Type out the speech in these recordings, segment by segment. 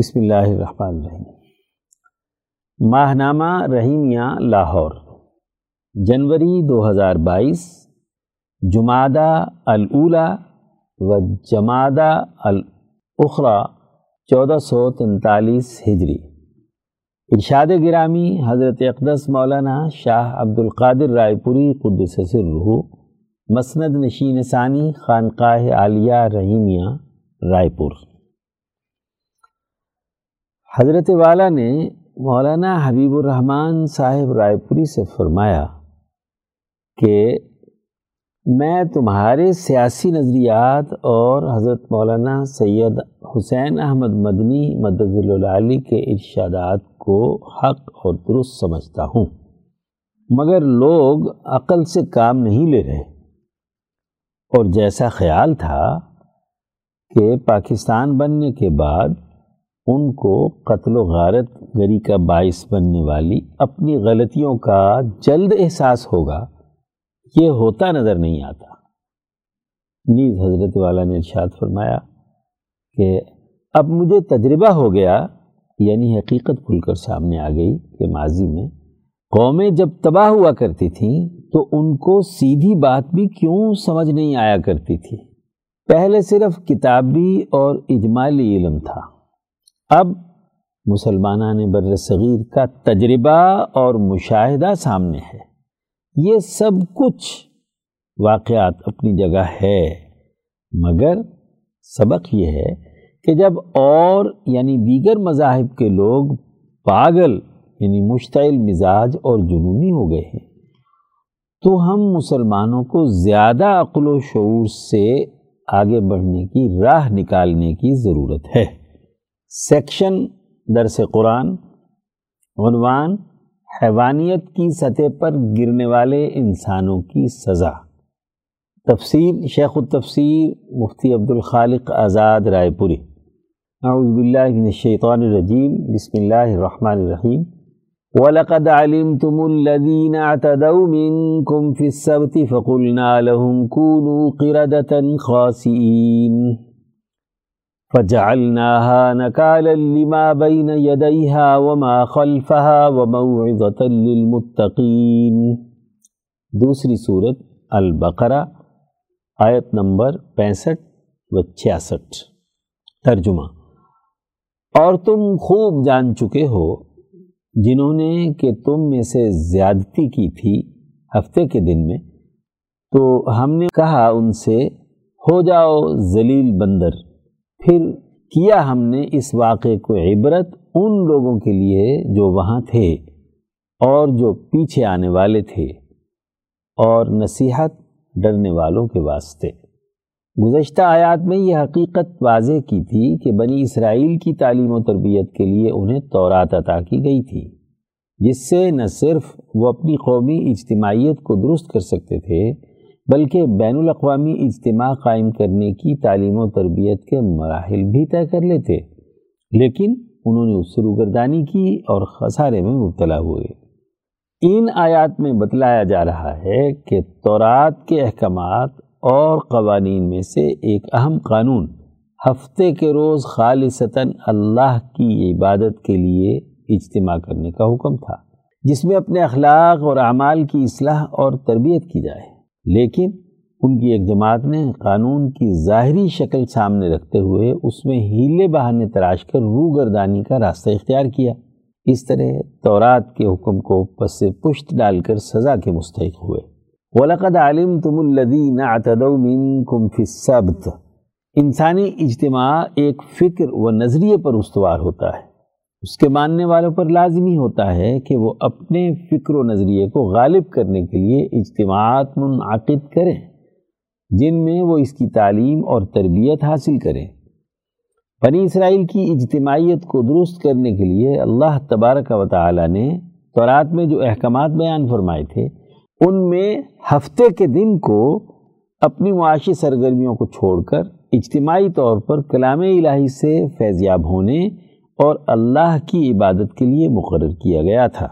بسم اللہ الرحمن الرحیم۔ ماہنامہ رحیمیہ لاہور، جنوری دو ہزار بائیس جمادہ الاولا و جمادہ الاخرى چودہ سو تینتالیس ہجری۔ ارشاد گرامی حضرت اقدس مولانا شاہ عبد القادر رائے پوری قدس سر مسند نشین ثانی خانقاہ عالیہ رحیمیہ رائے پور۔ حضرت والا نے مولانا حبیب الرحمن صاحب رائے پوری سے فرمایا کہ میں تمہارے سیاسی نظریات اور حضرت مولانا سید حسین احمد مدنی مدد العلی کے ارشادات کو حق اور درست سمجھتا ہوں، مگر لوگ عقل سے کام نہیں لے رہے۔ اور جیسا خیال تھا کہ پاکستان بننے کے بعد ان کو قتل و غارت گری کا باعث بننے والی اپنی غلطیوں کا جلد احساس ہوگا، یہ ہوتا نظر نہیں آتا۔ نیز حضرت والا نے ارشاد فرمایا کہ اب مجھے تجربہ ہو گیا یعنی حقیقت کھل کر سامنے آ گئی کہ ماضی میں قومیں جب تباہ ہوا کرتی تھیں تو ان کو سیدھی بات بھی کیوں سمجھ نہیں آیا کرتی تھی؟ پہلے صرف کتابی اور اجمالی علم تھا۔ اب مسلمانہ بر صغیر کا تجربہ اور مشاہدہ سامنے ہے۔ یہ سب کچھ واقعات اپنی جگہ ہے، مگر سبق یہ ہے کہ جب اور یعنی دیگر مذاہب کے لوگ پاگل یعنی مشتعل مزاج اور جنونی ہو گئے ہیں، تو ہم مسلمانوں کو زیادہ عقل و شعور سے آگے بڑھنے کی، راہ نکالنے کی ضرورت ہے۔ سیکشن درس قرآن، عنوان، حیوانیت کی سطح پر گرنے والے انسانوں کی سزا۔ تفسیر، شیخ التفسیر مفتی عبد الخالق آزاد رائے پوری۔ اعوذ باللہ من الشیطان الرجیم، بسم اللہ الرحمن الرحیم۔ وَلَقَدْ عَلِمْتُمُ الَّذِينَ اعْتَدَوْا مِنْكُمْ فِي السَّبْتِ فَقُلْنَا لَهُمْ كُونُوا قِرَدَةً خَاسِئِينَ۔ فجعلناها نكالا لما بين يديها وما خلفها وموعظة للمتقين. دوسری صورت البقرہ، آیت نمبر پینسٹھ و چھیاسٹھ. ترجمہ اور تم خوب جان چکے ہو جنہوں نے کہ تم میں سے زیادتی کی تھی ہفتے کے دن میں، تو ہم نے کہا ان سے، ہو جاؤ ذلیل بندر. پھر کیا ہم نے اس واقعے کو عبرت ان لوگوں کے لیے جو وہاں تھے اور جو پیچھے آنے والے تھے اور نصیحت ڈرنے والوں کے واسطے؟ گزشتہ آیات میں یہ حقیقت واضح کی تھی کہ بنی اسرائیل کی تعلیم و تربیت کے لیے انہیں تورات عطا کی گئی تھی، جس سے نہ صرف وہ اپنی قومی اجتماعیت کو درست کر سکتے تھے بلکہ بین الاقوامی اجتماع قائم کرنے کی تعلیم و تربیت کے مراحل بھی طے کر لیتے، لیکن انہوں نے اس سے روگردانی کی اور خسارے میں مبتلا ہوئے۔ ان آیات میں بتلایا جا رہا ہے کہ تورات کے احکامات اور قوانین میں سے ایک اہم قانون ہفتے کے روز خالصتاً اللہ کی عبادت کے لیے اجتماع کرنے کا حکم تھا، جس میں اپنے اخلاق اور اعمال کی اصلاح اور تربیت کی جائے۔ لیکن ان کی ایک جماعت نے قانون کی ظاہری شکل سامنے رکھتے ہوئے اس میں ہیلے بہانے تراش کر رو گردانی کا راستہ اختیار کیا۔ اس طرح تورات کے حکم کو پس سے پشت ڈال کر سزا کے مستحق ہوئے۔ وَلَقَدْ عَلِمْتُمُ الَّذِينَ اعْتَدَوْ مِنْكُمْ فِي السَّبْتِ۔ انسانی اجتماع ایک فکر و نظریے پر استوار ہوتا ہے۔ اس کے ماننے والوں پر لازمی ہوتا ہے کہ وہ اپنے فکر و نظریے کو غالب کرنے کے لیے اجتماعات منعقد کریں، جن میں وہ اس کی تعلیم اور تربیت حاصل کریں۔ بنی اسرائیل کی اجتماعیت کو درست کرنے کے لیے اللہ تبارک و تعالی نے تورات میں جو احکامات بیان فرمائے تھے، ان میں ہفتے کے دن کو اپنی معاشی سرگرمیوں کو چھوڑ کر اجتماعی طور پر کلام الہی سے فیضیاب ہونے اور اللہ کی عبادت کے لیے مقرر کیا گیا تھا۔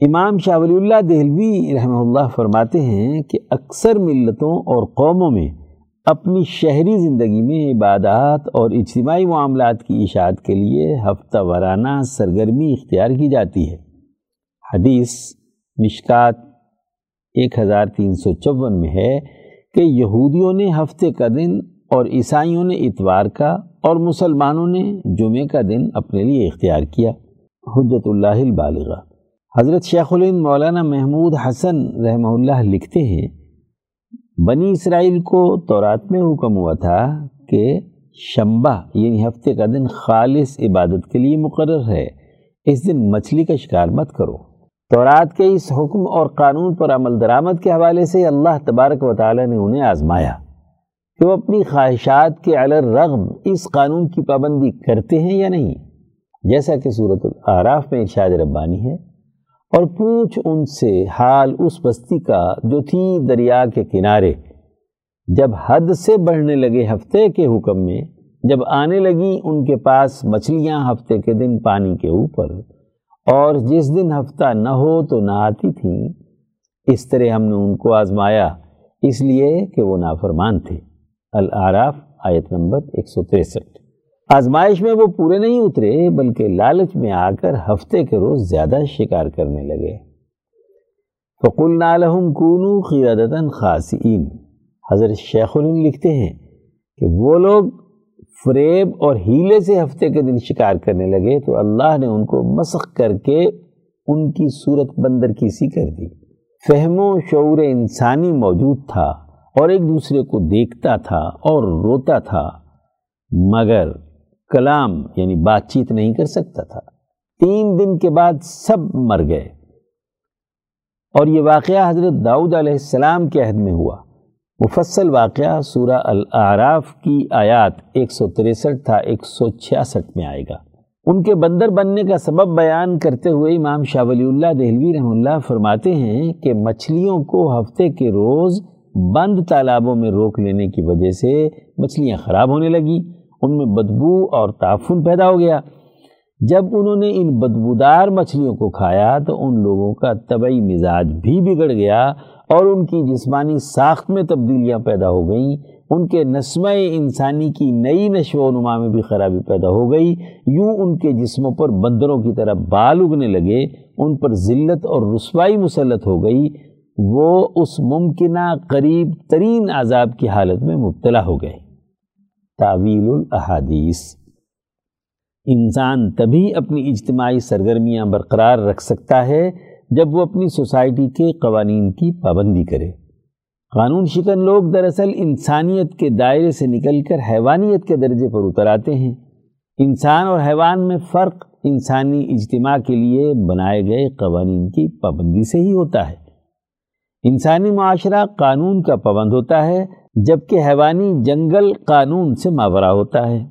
امام شاہ ولی اللہ دہلوی رحمہ اللہ فرماتے ہیں کہ اکثر ملتوں اور قوموں میں اپنی شہری زندگی میں عبادات اور اجتماعی معاملات کی اشاعت کے لیے ہفتہ وارانہ سرگرمی اختیار کی جاتی ہے۔ حدیث مشکات ایک ہزار تین سو چون میں ہے کہ یہودیوں نے ہفتے کا دن اور عیسائیوں نے اتوار کا اور مسلمانوں نے جمعے کا دن اپنے لیے اختیار کیا حجت اللہ البالغہ۔ حضرت شیخ الند مولانا محمود حسن رحمہ اللہ لکھتے ہیں، بنی اسرائیل کو تورات میں حکم ہوا تھا کہ شمبہ یعنی ہفتے کا دن خالص عبادت کے لیے مقرر ہے، اس دن مچھلی کا شکار مت کرو۔ تورات کے اس حکم اور قانون پر عمل درآمد کے حوالے سے اللہ تبارک و تعالی نے انہیں آزمایا۔ کہ وہ اپنی خواہشات کے علر رغم اس قانون کی پابندی کرتے ہیں یا نہیں؟ جیسا کہ صورت العراف میں ارشاد ربانی ہے، اور پوچھ ان سے حال اس بستی کا جو تھی دریا کے کنارے، جب حد سے بڑھنے لگے ہفتے کے حکم میں، جب آنے لگی ان کے پاس مچھلیاں ہفتے کے دن پانی کے اوپر، اور جس دن ہفتہ نہ ہو تو نہ آتی تھیں، اس طرح ہم نے ان کو آزمایا، اس لیے کہ وہ نافرمان تھے۔ العراف آیت نمبر ایک سو تریسٹھ۔ آزمائش میں وہ پورے نہیں اترے، بلکہ لالچ میں آ کر ہفتے کے روز زیادہ شکار کرنے لگے۔ فقل نالحم کونو خیرادتاً خاصین حضرت شیخ الن لکھتے ہیں کہ وہ لوگ فریب اور ہیلے سے ہفتے کے دن شکار کرنے لگے تو اللہ نے ان کو مسخ کر کے ان کی صورت بندر کی سی کر دی۔ فہم و شعور انسانی موجود تھا۔ اور ایک دوسرے کو دیکھتا تھا اور روتا تھا، مگر کلام یعنی بات چیت نہیں کر سکتا تھا۔ تین دن کے بعد سب مر گئے۔ اور یہ واقعہ حضرت داؤد علیہ السلام کے عہد میں ہوا۔ مفصل واقعہ سورہ الاعراف کی آیات ایک سو تریسٹھ تھا ایک سو چھیاسٹھ میں آئے گا۔ ان کے بندر بننے کا سبب بیان کرتے ہوئے امام شاہ ولی اللہ دہلوی رحم اللہ فرماتے ہیں کہ مچھلیوں کو ہفتے کے روز بند تالابوں میں روک لینے کی وجہ سے مچھلیاں خراب ہونے لگی ان میں بدبو اور تعفن پیدا ہو گیا۔ جب انہوں نے ان بدبودار مچھلیوں کو کھایا تو ان لوگوں کا طبعی مزاج بھی بگڑ گیا اور ان کی جسمانی ساخت میں تبدیلیاں پیدا ہو گئیں۔ ان کے نسمہ انسانی کی نئی نشو و نما میں بھی خرابی پیدا ہو گئی۔ یوں ان کے جسموں پر بندروں کی طرح بال اگنے لگے، ان پر ذلت اور رسوائی مسلط ہو گئی۔ وہ اس ممکنہ قریب ترین عذاب کی حالت میں مبتلا ہو گئے۔ تعویل الاحادیث۔ انسان تبھی اپنی اجتماعی سرگرمیاں برقرار رکھ سکتا ہے جب وہ اپنی سوسائٹی کے قوانین کی پابندی کرے۔ قانون شکن لوگ دراصل انسانیت کے دائرے سے نکل کر حیوانیت کے درجے پر اتر آتے ہیں۔ انسان اور حیوان میں فرق انسانی اجتماع کے لیے بنائے گئے قوانین کی پابندی سے ہی ہوتا ہے۔ انسانی معاشرہ قانون کا پابند ہوتا ہے، جبکہ حیوانی جنگل قانون سے ماورا ہوتا ہے۔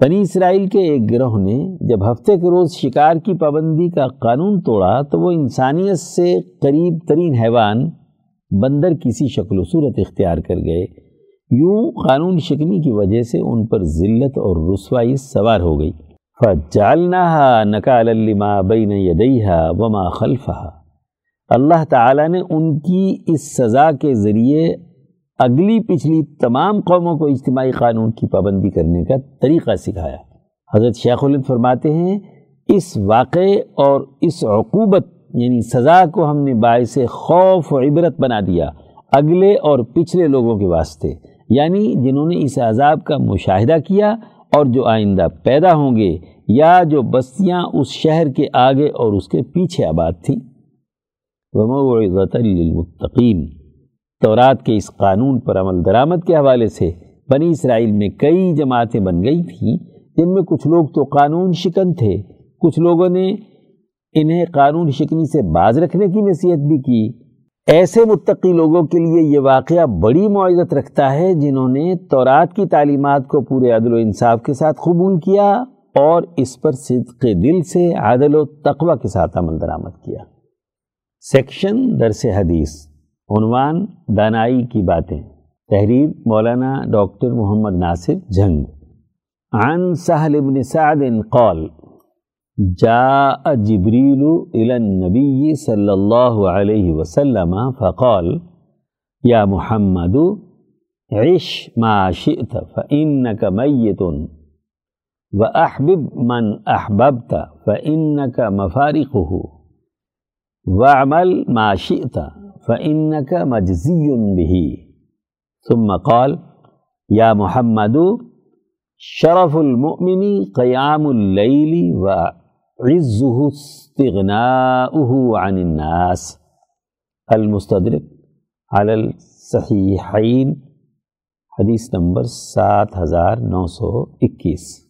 بنی اسرائیل کے ایک گروہ نے جب ہفتے کے روز شکار کی پابندی کا قانون توڑا، تو وہ انسانیت سے قریب ترین حیوان بندر کسی شکل و صورت اختیار کر گئے۔ یوں قانون شکنی کی وجہ سے ان پر ذلت اور رسوائی سوار ہو گئی۔ فَجَعَلْنَاهَا نَكَالًا لِمَا بَيْنَ يَدَيْهَا وَمَا خَلْفَهَا۔ اللہ تعالیٰ نے ان کی اس سزا کے ذریعے اگلی پچھلی تمام قوموں کو اجتماعی قانون کی پابندی کرنے کا طریقہ سکھایا۔ حضرت شیخ الد فرماتے ہیں، اس واقعے اور اس عقوبت یعنی سزا کو ہم نے باعث خوف و عبرت بنا دیا اگلے اور پچھلے لوگوں کے واسطے یعنی جنہوں نے اس عذاب کا مشاہدہ کیا اور جو آئندہ پیدا ہوں گے یا جو بستیاں اس شہر کے آگے اور اس کے پیچھے آباد تھیں۔ للمتقین۔ تورات کے اس قانون پر عمل درآمد کے حوالے سے بنی اسرائیل میں کئی جماعتیں بن گئی تھیں، جن میں کچھ لوگ تو قانون شکن تھے۔ کچھ لوگوں نے انہیں قانون شکنی سے باز رکھنے کی نصیحت بھی کی۔ ایسے متقی لوگوں کے لیے یہ واقعہ بڑی معزت رکھتا ہے جنہوں نے تورات کی تعلیمات کو پورے عدل و انصاف کے ساتھ قبول کیا اور اس پر صدق دل سے عدل و تقوی کے ساتھ عمل درآمد کیا۔ سیکشن درس حدیث، عنوان دانائی کی باتیں۔ تحریر مولانا ڈاکٹر محمد ناصر جنگ عن سہل ابن سعد قال، جاء جبریل الى النبی صلی اللہ علیہ وسلم فقال، یا محمد، عش ما شئت فإنك میت و احبب من احببت فإنك مفارقه۔ وعمل ما شئت فإنك مجزي به. ثم قال یا محمد، شرف المؤمن قیام اللیل و عزه استغناؤه عن الناس. المستدرک علی الصحیحین حدیث نمبر سات ہزار نو سو اکیس.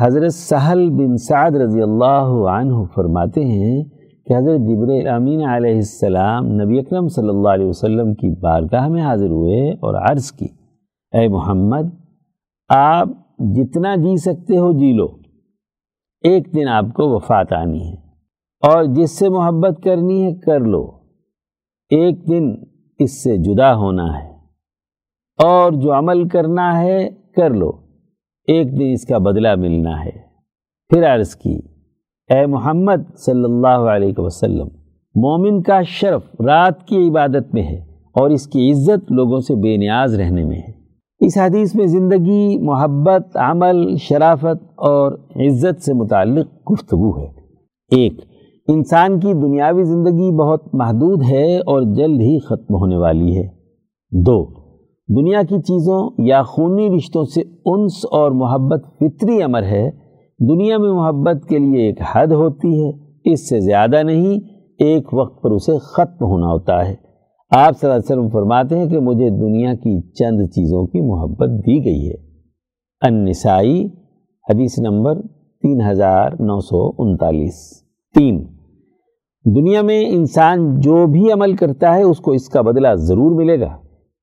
حضرت سہل بن سعد رضی اللہ عنہ فرماتے ہیں کہ حضرت جبر امین علیہ السلام نبی اکرم صلی اللہ علیہ وسلم کی بارگاہ میں حاضر ہوئے اور عرض کی، اے محمد، آپ جتنا جی سکتے ہو جی لو، ایک دن آپ کو وفات آنی ہے اور جس سے محبت کرنی ہے کر لو، ایک دن اس سے جدا ہونا ہے اور جو عمل کرنا ہے کر لو، ایک دن اس کا بدلہ ملنا ہے۔ پھر عرض کی اے محمد صلی اللہ علیہ وسلم، مومن کا شرف رات کی عبادت میں ہے اور اس کی عزت لوگوں سے بے نیاز رہنے میں ہے۔ اس حدیث میں زندگی، محبت، عمل، شرافت اور عزت سے متعلق گفتگو ہے۔ ایک، انسان کی دنیاوی زندگی بہت محدود ہے اور جلد ہی ختم ہونے والی ہے۔ دو، دنیا کی چیزوں یا خونی رشتوں سے انس اور محبت فطری امر ہے دنیا میں محبت کے لیے ایک حد ہوتی ہے، اس سے زیادہ نہیں، ایک وقت پر اسے ختم ہونا ہوتا ہے۔ آپ صلی اللہ علیہ وسلم فرماتے ہیں کہ مجھے دنیا کی چند چیزوں کی محبت دی گئی ہے۔ النسائی، حدیث نمبر تین ہزار نو سو انتالیس۔ تین، دنیا میں انسان جو بھی عمل کرتا ہے، اس کو اس کا بدلہ ضرور ملے گا۔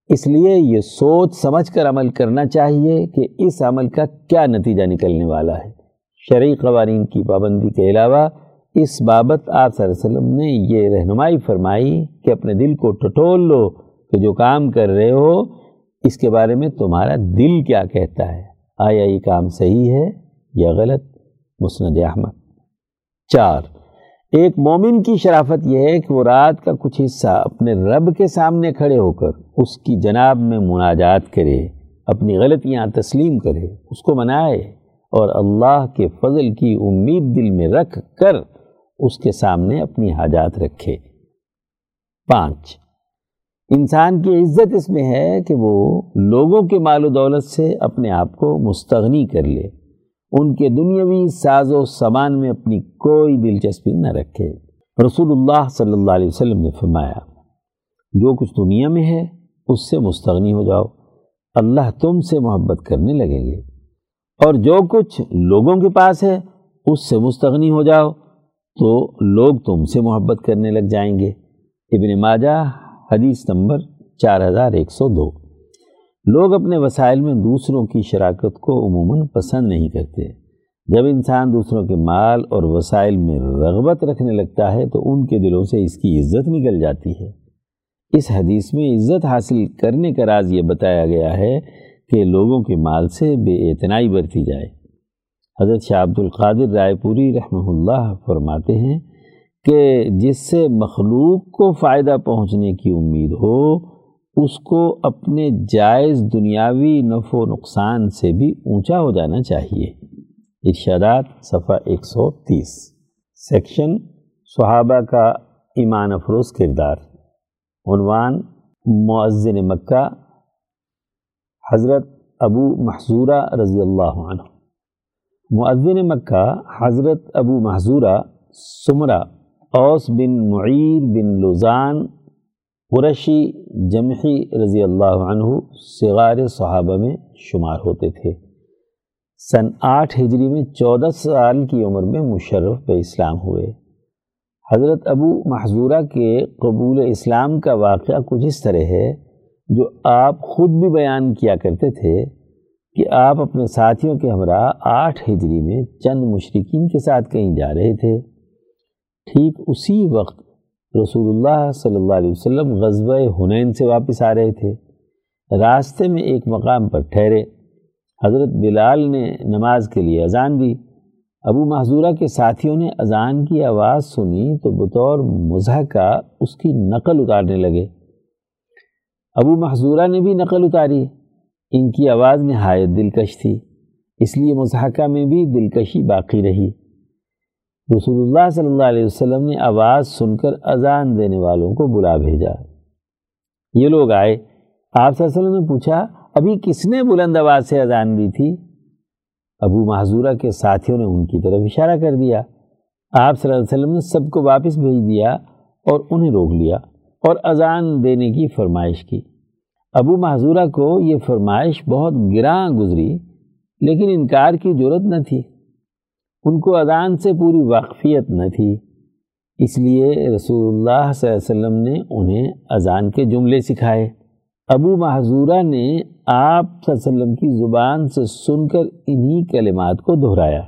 اس لیے یہ سوچ سمجھ کر عمل کرنا چاہیے کہ اس عمل کا کیا نتیجہ نکلنے والا ہے۔ شرعی قوانین کی پابندی کے علاوہ اس بابت آپ صلی اللہ علیہ وسلم نے یہ رہنمائی فرمائی کہ اپنے دل کو ٹٹول لو کہ جو کام کر رہے ہو، اس کے بارے میں تمہارا دل کیا کہتا ہے؟ آیا یہ کام صحیح ہے یا غلط؟ مسند احمد۔ چار، ایک مومن کی شرافت یہ ہے کہ وہ رات کا کچھ حصہ اپنے رب کے سامنے کھڑے ہو کر اس کی جناب میں مناجات کرے، اپنی غلطیاں تسلیم کرے، اس کو منائے۔ اور اللہ کے فضل کی امید دل میں رکھ کر اس کے سامنے اپنی حاجات رکھے۔ پانچ، انسان کی عزت اس میں ہے کہ وہ لوگوں کے مال و دولت سے اپنے آپ کو مستغنی کر لے۔ ان کے دنیاوی ساز و سامان میں اپنی کوئی دلچسپی نہ رکھے۔ رسول اللہ صلی اللہ علیہ وسلم نے فرمایا، جو کچھ دنیا میں ہے اس سے مستغنی ہو جاؤ، اللہ تم سے محبت کرنے لگیں گے۔ اور جو کچھ لوگوں کے پاس ہے، اس سے مستغنی ہو جاؤ، تو لوگ تم سے محبت کرنے لگ جائیں گے۔ ابن ماجہ، حدیث نمبر چار ہزار ایک سو دو۔ لوگ اپنے وسائل میں دوسروں کی شراکت کو عموماً پسند نہیں کرتے۔ جب انسان دوسروں کے مال اور وسائل میں رغبت رکھنے لگتا ہے، تو ان کے دلوں سے اس کی عزت نکل جاتی ہے۔ اس حدیث میں عزت حاصل کرنے کا راز یہ بتایا گیا ہے کہ لوگوں کے مال سے بے اعتنائی برتی جائے۔ حضرت شاہ عبد القادر رائے پوری رحمہ اللہ فرماتے ہیں کہ جس سے مخلوق کو فائدہ پہنچنے کی امید ہو، اس کو اپنے جائز دنیاوی نفع و نقصان سے بھی اونچا ہو جانا چاہیے۔ ارشادات صفحہ ایک سو تیس۔ سیکشن صحابہ کا ایمان افروز کردار۔ عنوان معذن مکہ حضرت ابو محضورہ رضی اللہ عنہ۔ معذن مکہ حضرت ابو محضورہ سمرہ، اوس بن معیر بن لزان قرشی جمحی رضی اللہ عنہ صغار صحابہ میں شمار ہوتے تھے۔ سن آٹھ ہجری میں چودہ سال کی عمر میں مشرف بے اسلام ہوئے۔ حضرت ابو محضورہ کے قبول اسلام کا واقعہ کچھ اس طرح ہے۔ جو آپ خود بھی بیان کیا کرتے تھے کہ آپ اپنے ساتھیوں کے ہمراہ آٹھ ہجری میں چند مشرقین کے ساتھ کہیں جا رہے تھے۔ ٹھیک اسی وقت رسول اللہ صلی اللہ علیہ وسلم غزوہ ہنین سے واپس آ رہے تھے۔ راستے میں ایک مقام پر ٹھہرے۔ حضرت بلال نے نماز کے لیے اذان دی۔ ابو محضورہ کے ساتھیوں نے اذان کی آواز سنی تو بطور مضحکہ اس کی نقل اتارنے لگے۔ ابو محضورہ نے بھی نقل اتاری۔ ان کی آواز نہایت دلکش تھی، اس لیے مضحکہ میں بھی دلکشی باقی رہی۔ رسول اللہ صلی اللہ علیہ وسلم نے آواز سن کر اذان دینے والوں کو بلا بھیجا۔ یہ لوگ آئے، آپ صلی اللہ علیہ وسلم نے پوچھا، ابھی کس نے بلند آواز سے اذان دی تھی؟ ابو محضورہ کے ساتھیوں نے ان کی طرف اشارہ کر دیا۔ آپ صلی اللہ علیہ وسلم نے سب کو واپس بھیج دیا اور انہیں روک لیا اور اذان دینے کی فرمائش کی۔ ابو محضورہ کو یہ فرمائش بہت گراں گزری، لیکن انکار کی ضرورت نہ تھی۔ ان کو اذان سے پوری واقفیت نہ تھی۔ اس لیے رسول اللہ صلی اللہ علیہ وسلم نے انہیں اذان کے جملے سکھائے۔ ابو محضورہ نے آپ صلی اللہ علیہ وسلم کی زبان سے سن کر انہی کلمات کو دہرایا۔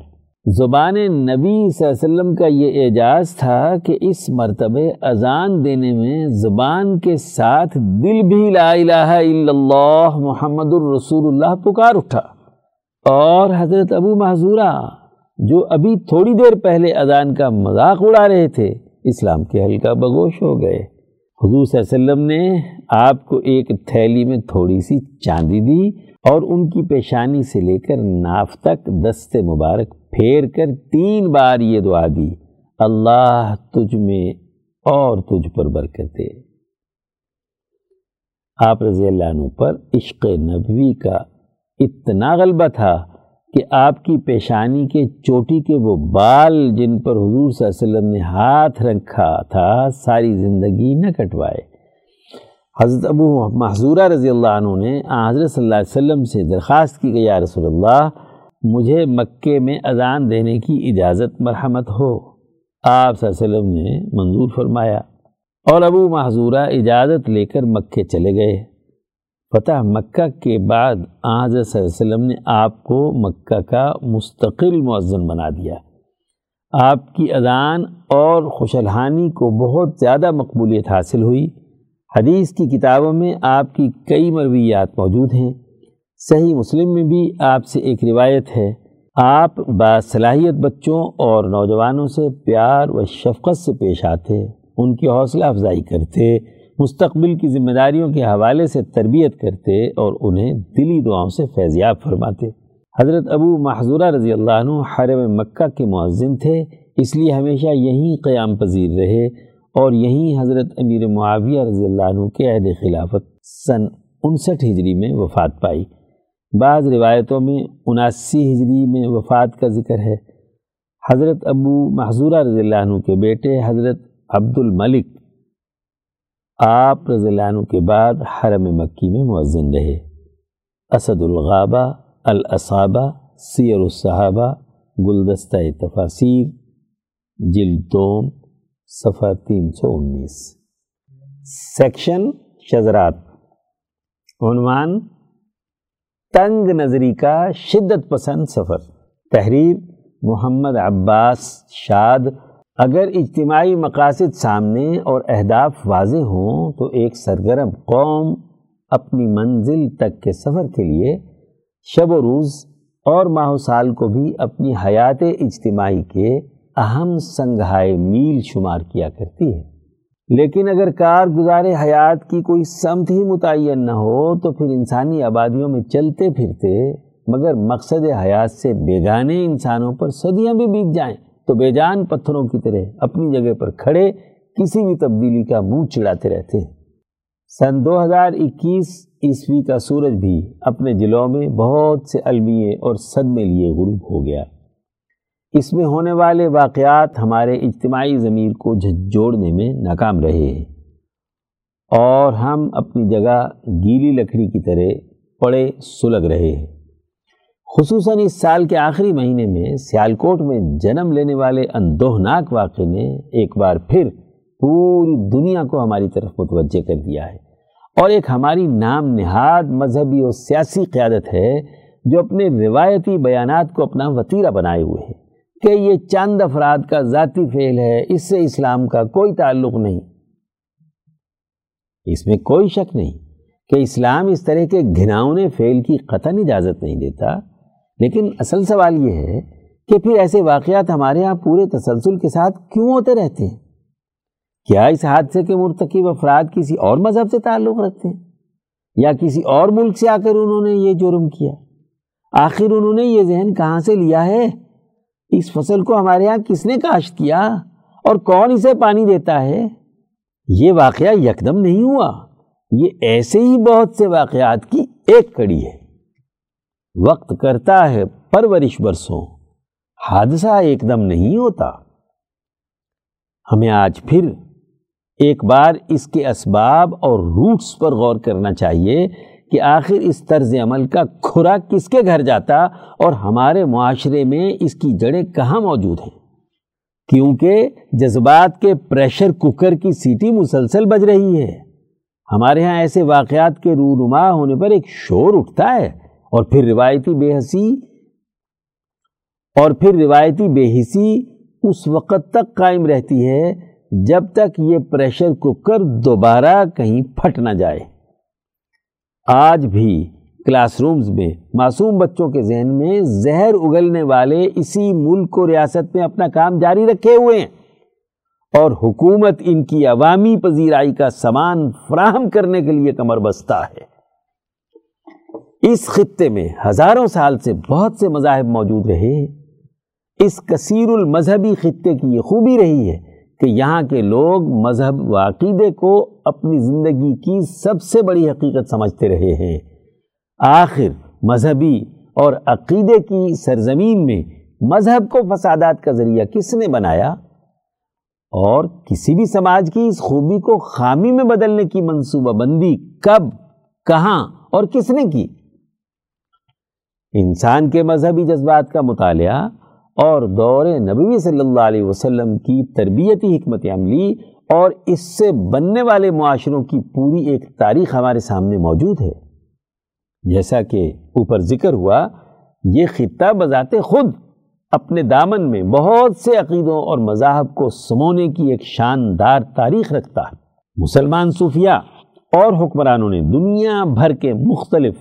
زبان نبی صلی اللہ علیہ وسلم کا یہ اعجاز تھا کہ اس مرتبہ اذان دینے میں زبان کے ساتھ دل بھی لا الہ الا اللہ محمد الرسول اللہ پکار اٹھا۔ اور حضرت ابو محضورہ جو ابھی تھوڑی دیر پہلے اذان کا مذاق اڑا رہے تھے، اسلام کے حلقہ بگوش ہو گئے۔ حضور صلی اللہ علیہ وسلم نے آپ کو ایک تھیلی میں تھوڑی سی چاندی دی اور ان کی پیشانی سے لے کر ناف تک دست مبارک پھیر کر تین بار یہ دعا دی، اللہ تجھ میں اور تجھ پر برکتے آپ رضی اللہ عنہ پر عشق نبوی کا اتنا غلبہ تھا کہ آپ کی پیشانی کے چوٹی کے وہ بال جن پر حضور صلی اللہ علیہ وسلم نے ہاتھ رکھا تھا، ساری زندگی نہ کٹوائے۔ حضرت ابو محضورہ رضی اللہ عنہ نے حضرت صلی اللہ علیہ وسلم سے درخواست کی کہ یا رسول اللہ مجھے مکے میں اذان دینے کی اجازت مرحمت ہو۔ آپ صلی اللہ علیہ وسلم نے منظور فرمایا اور ابو محضورہ اجازت لے کر مکے چلے گئے۔ فتح مکہ کے بعد آج صلی اللہ علیہ وسلم نے آپ کو مکہ کا مستقل معذن بنا دیا۔ آپ کی اذان اور خوشلحانی کو بہت زیادہ مقبولیت حاصل ہوئی۔ حدیث کی کتابوں میں آپ کی کئی مرویات موجود ہیں۔ صحیح مسلم میں بھی آپ سے ایک روایت ہے۔ آپ باصلاحیت بچوں اور نوجوانوں سے پیار و شفقت سے پیش آتے، ان کی حوصلہ افزائی کرتے، مستقبل کی ذمہ داریوں کے حوالے سے تربیت کرتے اور انہیں دلی دعاؤں سے فیضیاب فرماتے۔ حضرت ابو محضورہ رضی اللہ عنہ حرم مکہ کے معذن تھے، اس لیے ہمیشہ یہیں قیام پذیر رہے اور یہیں حضرت امیر معاویہ رضی اللہ عنہ کے عہد خلافت سن انسٹھ ہجری میں وفات پائی۔ بعض روایتوں میں اناسی ہجری میں وفات کا ذکر ہے۔ حضرت ابو محضورہ رضی اللہ عنہ کے بیٹے حضرت عبد الملک، آپ رضی اللہ عنہ کے بعد حرم مکی میں مؤذن رہے۔ اسد الغابہ، الاصابہ، سیر الصحابہ، گلدستہ تفاصیر جلدوم صفحہ تین سو انیس۔ سیکشن شزرات عنوان تنگ نظری کا شدت پسند سفر۔ تحریر محمد عباس شاد۔ اگر اجتماعی مقاصد سامنے اور اہداف واضح ہوں تو ایک سرگرم قوم اپنی منزل تک کے سفر کے لیے شب و روز اور ماہ و سال کو بھی اپنی حیات اجتماعی کے اہم سنگھائے میل شمار کیا کرتی ہے۔ لیکن اگر کار گزار حیات کی کوئی سمت ہی متعین نہ ہو، تو پھر انسانی آبادیوں میں چلتے پھرتے، مگر مقصد حیات سے بیگانے انسانوں پر صدیاں بھی بیت جائیں۔ تو بے جان پتھروں کی طرح اپنی جگہ پر کھڑے، کسی بھی تبدیلی کا منہ چڑھاتے رہتے ہیں۔ سن دو ہزار اکیس عیسوی کا سورج بھی اپنے جلوں میں بہت سے المیے اور صدمے لیے غروب ہو گیا۔ اس میں ہونے والے واقعات ہمارے اجتماعی ضمیر کو جھجوڑنے میں ناکام رہے ہیں۔ اور ہم اپنی جگہ گیلی لکڑی کی طرح پڑے سلگ رہے ہیں۔ خصوصاً اس سال کے آخری مہینے میں سیالکوٹ میں جنم لینے والے اندوہناک واقعے نے ایک بار پھر پوری دنیا کو ہماری طرف متوجہ کر دیا ہے۔ اور ایک ہماری نام نہاد مذہبی اور سیاسی قیادت ہے جو اپنے روایتی بیانات کو اپنا وطیرہ بنائے ہوئے ہیں۔ کہ یہ چند افراد کا ذاتی فعل ہے، اس سے اسلام کا کوئی تعلق نہیں۔ اس میں کوئی شک نہیں کہ اسلام اس طرح کے گھناؤنے فعل کی قطن اجازت نہیں دیتا، لیکن اصل سوال یہ ہے کہ پھر ایسے واقعات ہمارے ہاں پورے تسلسل کے ساتھ کیوں ہوتے رہتے ہیں؟ کیا اس حادثے کے مرتکب افراد کسی اور مذہب سے تعلق رکھتے ہیں؟ یا کسی اور ملک سے آ کر انہوں نے یہ جرم کیا؟ آخر انہوں نے یہ ذہن کہاں سے لیا ہے؟ اس فصل کو ہمارے ہاں کس نے کاشت کیا اور کون اسے پانی دیتا ہے؟ یہ واقعہ یکدم نہیں ہوا۔ یہ ایسے ہی بہت سے واقعات کی ایک کڑی ہے۔ وقت کرتا ہے پرورش برسوں۔ حادثہ ایک دم نہیں ہوتا۔ ہمیں آج پھر ایک بار اس کے اسباب اور روٹس پر غور کرنا چاہیے۔ کہ آخر اس طرز عمل کا کھرا کس کے گھر جاتا اور ہمارے معاشرے میں اس کی جڑیں کہاں موجود ہیں؟ کیونکہ جذبات کے پریشر کوکر کی سیٹی مسلسل بج رہی ہے۔ ہمارے ہاں ایسے واقعات کے رونما ہونے پر ایک شور اٹھتا ہے اور پھر روایتی بے حسی، اور پھر روایتی بے حسی اس وقت تک قائم رہتی ہے جب تک یہ پریشر کوکر دوبارہ کہیں پھٹ نہ جائے۔ آج بھی کلاس رومز میں معصوم بچوں کے ذہن میں زہر اگلنے والے اسی ملک و ریاست میں اپنا کام جاری رکھے ہوئے ہیں۔ اور حکومت ان کی عوامی پذیرائی کا سامان فراہم کرنے کے لیے کمر بستہ ہے۔ اس خطے میں ہزاروں سال سے بہت سے مذاہب موجود رہے اس کثیر المذہبی خطے کی یہ خوبی رہی ہے کہ یہاں کے لوگ مذہب و عقیدے کو اپنی زندگی کی سب سے بڑی حقیقت سمجھتے رہے ہیں۔ آخر مذہبی اور عقیدے کی سرزمین میں مذہب کو فسادات کا ذریعہ کس نے بنایا؟ اور کسی بھی سماج کی اس خوبی کو خامی میں بدلنے کی منصوبہ بندی کب، کہاں اور کس نے کی؟ انسان کے مذہبی جذبات کا مطالعہ اور دور نبوی صلی اللہ علیہ وسلم کی تربیتی حکمت عملی اور اس سے بننے والے معاشروں کی پوری ایک تاریخ ہمارے سامنے موجود ہے۔ جیسا کہ اوپر ذکر ہوا، یہ خطہ بذات خود اپنے دامن میں بہت سے عقیدوں اور مذاہب کو سمونے کی ایک شاندار تاریخ رکھتا ہے۔ مسلمان صوفیہ اور حکمرانوں نے دنیا بھر کے مختلف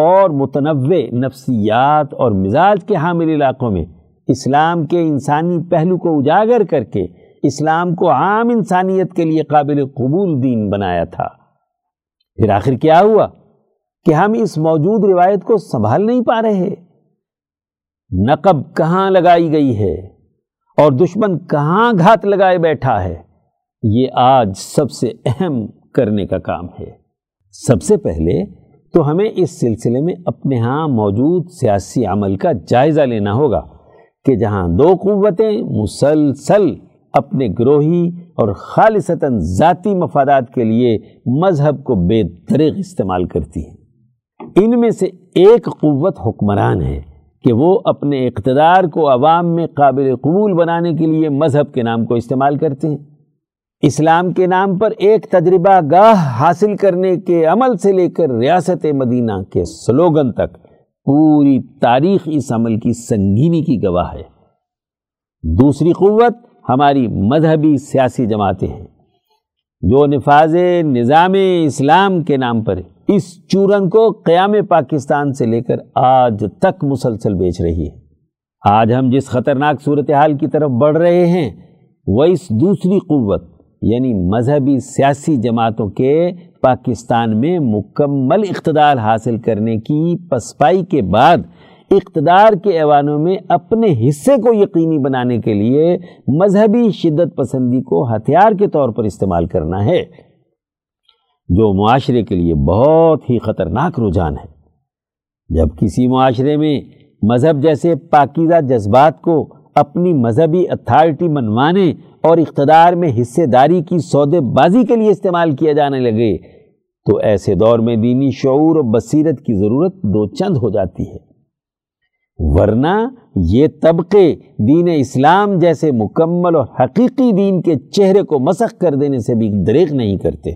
اور متنوع نفسیات اور مزاج کے حامل علاقوں میں اسلام کے انسانی پہلو کو اجاگر کر کے اسلام کو عام انسانیت کے لیے قابل قبول دین بنایا تھا۔ پھر آخر کیا ہوا کہ ہم اس موجود روایت کو سنبھال نہیں پا رہے؟ نقب کہاں لگائی گئی ہے اور دشمن کہاں گھات لگائے بیٹھا ہے؟ یہ آج سب سے اہم کرنے کا کام ہے۔ سب سے پہلے تو ہمیں اس سلسلے میں اپنے ہاں موجود سیاسی عمل کا جائزہ لینا ہوگا۔ کہ جہاں دو قوتیں مسلسل اپنے گروہی اور خالصتاً ذاتی مفادات کے لیے مذہب کو بے دریغ استعمال کرتی ہیں۔ ان میں سے ایک قوت حکمران ہے کہ وہ اپنے اقتدار کو عوام میں قابل قبول بنانے کے لیے مذہب کے نام کو استعمال کرتے ہیں۔ اسلام کے نام پر ایک تجربہ گاہ حاصل کرنے کے عمل سے لے کر ریاست مدینہ کے سلوگن تک پوری تاریخ اس عمل کی سنگینی کی گواہ ہے۔ دوسری قوت ہماری مذہبی سیاسی جماعتیں ہیں، جو نفاذ نظام اسلام کے نام پر اس چورن کو قیام پاکستان سے لے کر آج تک مسلسل بیچ رہی ہے۔ آج ہم جس خطرناک صورتحال کی طرف بڑھ رہے ہیں، وہ اس دوسری قوت یعنی مذہبی سیاسی جماعتوں کے پاکستان میں مکمل اقتدار حاصل کرنے کی پسپائی کے بعد اقتدار کے ایوانوں میں اپنے حصے کو یقینی بنانے کے لیے مذہبی شدت پسندی کو ہتھیار کے طور پر استعمال کرنا ہے، جو معاشرے کے لیے بہت ہی خطرناک رجحان ہے۔ جب کسی معاشرے میں مذہب جیسے پاکیزہ جذبات کو اپنی مذہبی اتھارٹی منوانے اور اقتدار میں حصے داری کی سودے بازی کے لیے استعمال کیا جانے لگے۔ تو ایسے دور میں دینی شعور و بصیرت کی ضرورت دو چند ہو جاتی ہے۔ ورنہ یہ طبقے دین اسلام جیسے مکمل اور حقیقی دین کے چہرے کو مسخ کر دینے سے بھی دریغ نہیں کرتے۔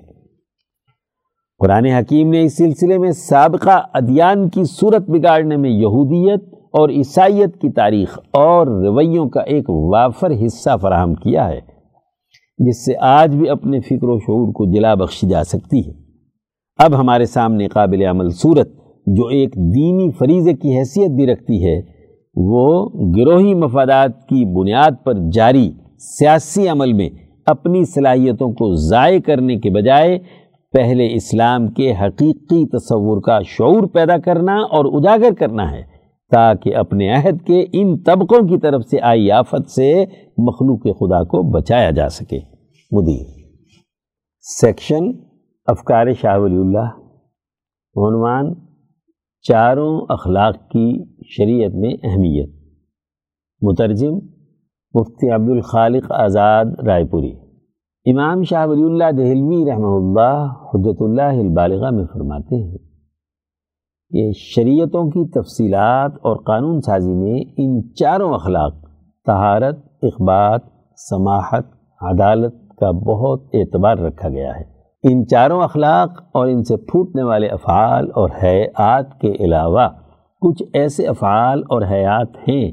قرآن حکیم نے اس سلسلے میں سابقہ ادیان کی صورت بگاڑنے میں یہودیت اور عیسائیت کی تاریخ اور رویوں کا ایک وافر حصہ فراہم کیا ہے، جس سے آج بھی اپنے فکر و شعور کو جلا بخشی جا سکتی ہے۔ اب ہمارے سامنے قابل عمل صورت جو ایک دینی فریضے کی حیثیت بھی رکھتی ہے، وہ گروہی مفادات کی بنیاد پر جاری سیاسی عمل میں اپنی صلاحیتوں کو ضائع کرنے کے بجائے پہلے اسلام کے حقیقی تصور کا شعور پیدا کرنا اور اجاگر کرنا ہے۔ تاکہ اپنے عہد کے ان طبقوں کی طرف سے آئی آفت سے مخلوق خدا کو بچایا جا سکے۔ مدیر۔ سیکشن افکار شاہ ولی اللہ۔ عنوان چاروں اخلاق کی شریعت میں اہمیت۔ مترجم مفتی عبد الخالق آزاد، رائے پوری۔ امام شاہ ولی اللہ دہلوی رحمہ اللہ حجت اللہ البالغہ میں فرماتے ہیں۔ کہ شریعتوں کی تفصیلات اور قانون سازی میں ان چاروں اخلاق، طہارت اخبات سماحت، عدالت کا بہت اعتبار رکھا گیا ہے۔ ان چاروں اخلاق اور ان سے پھوٹنے والے افعال اور حیات کے علاوہ کچھ ایسے افعال اور حیات ہیں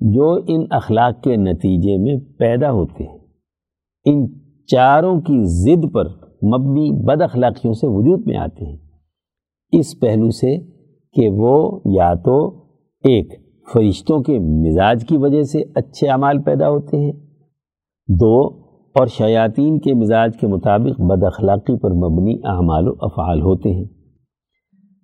جو ان اخلاق کے نتیجے میں پیدا ہوتے ہیں۔ ان چاروں کی ضد پر مبنی بد اخلاقیوں سے وجود میں آتے ہیں۔ اس پہلو سے کہ وہ یا تو ایک فرشتوں کے مزاج کی وجہ سے اچھے اعمال پیدا ہوتے ہیں، دو، اور شیاطین کے مزاج کے مطابق بد اخلاقی پر مبنی اعمال و افعال ہوتے ہیں۔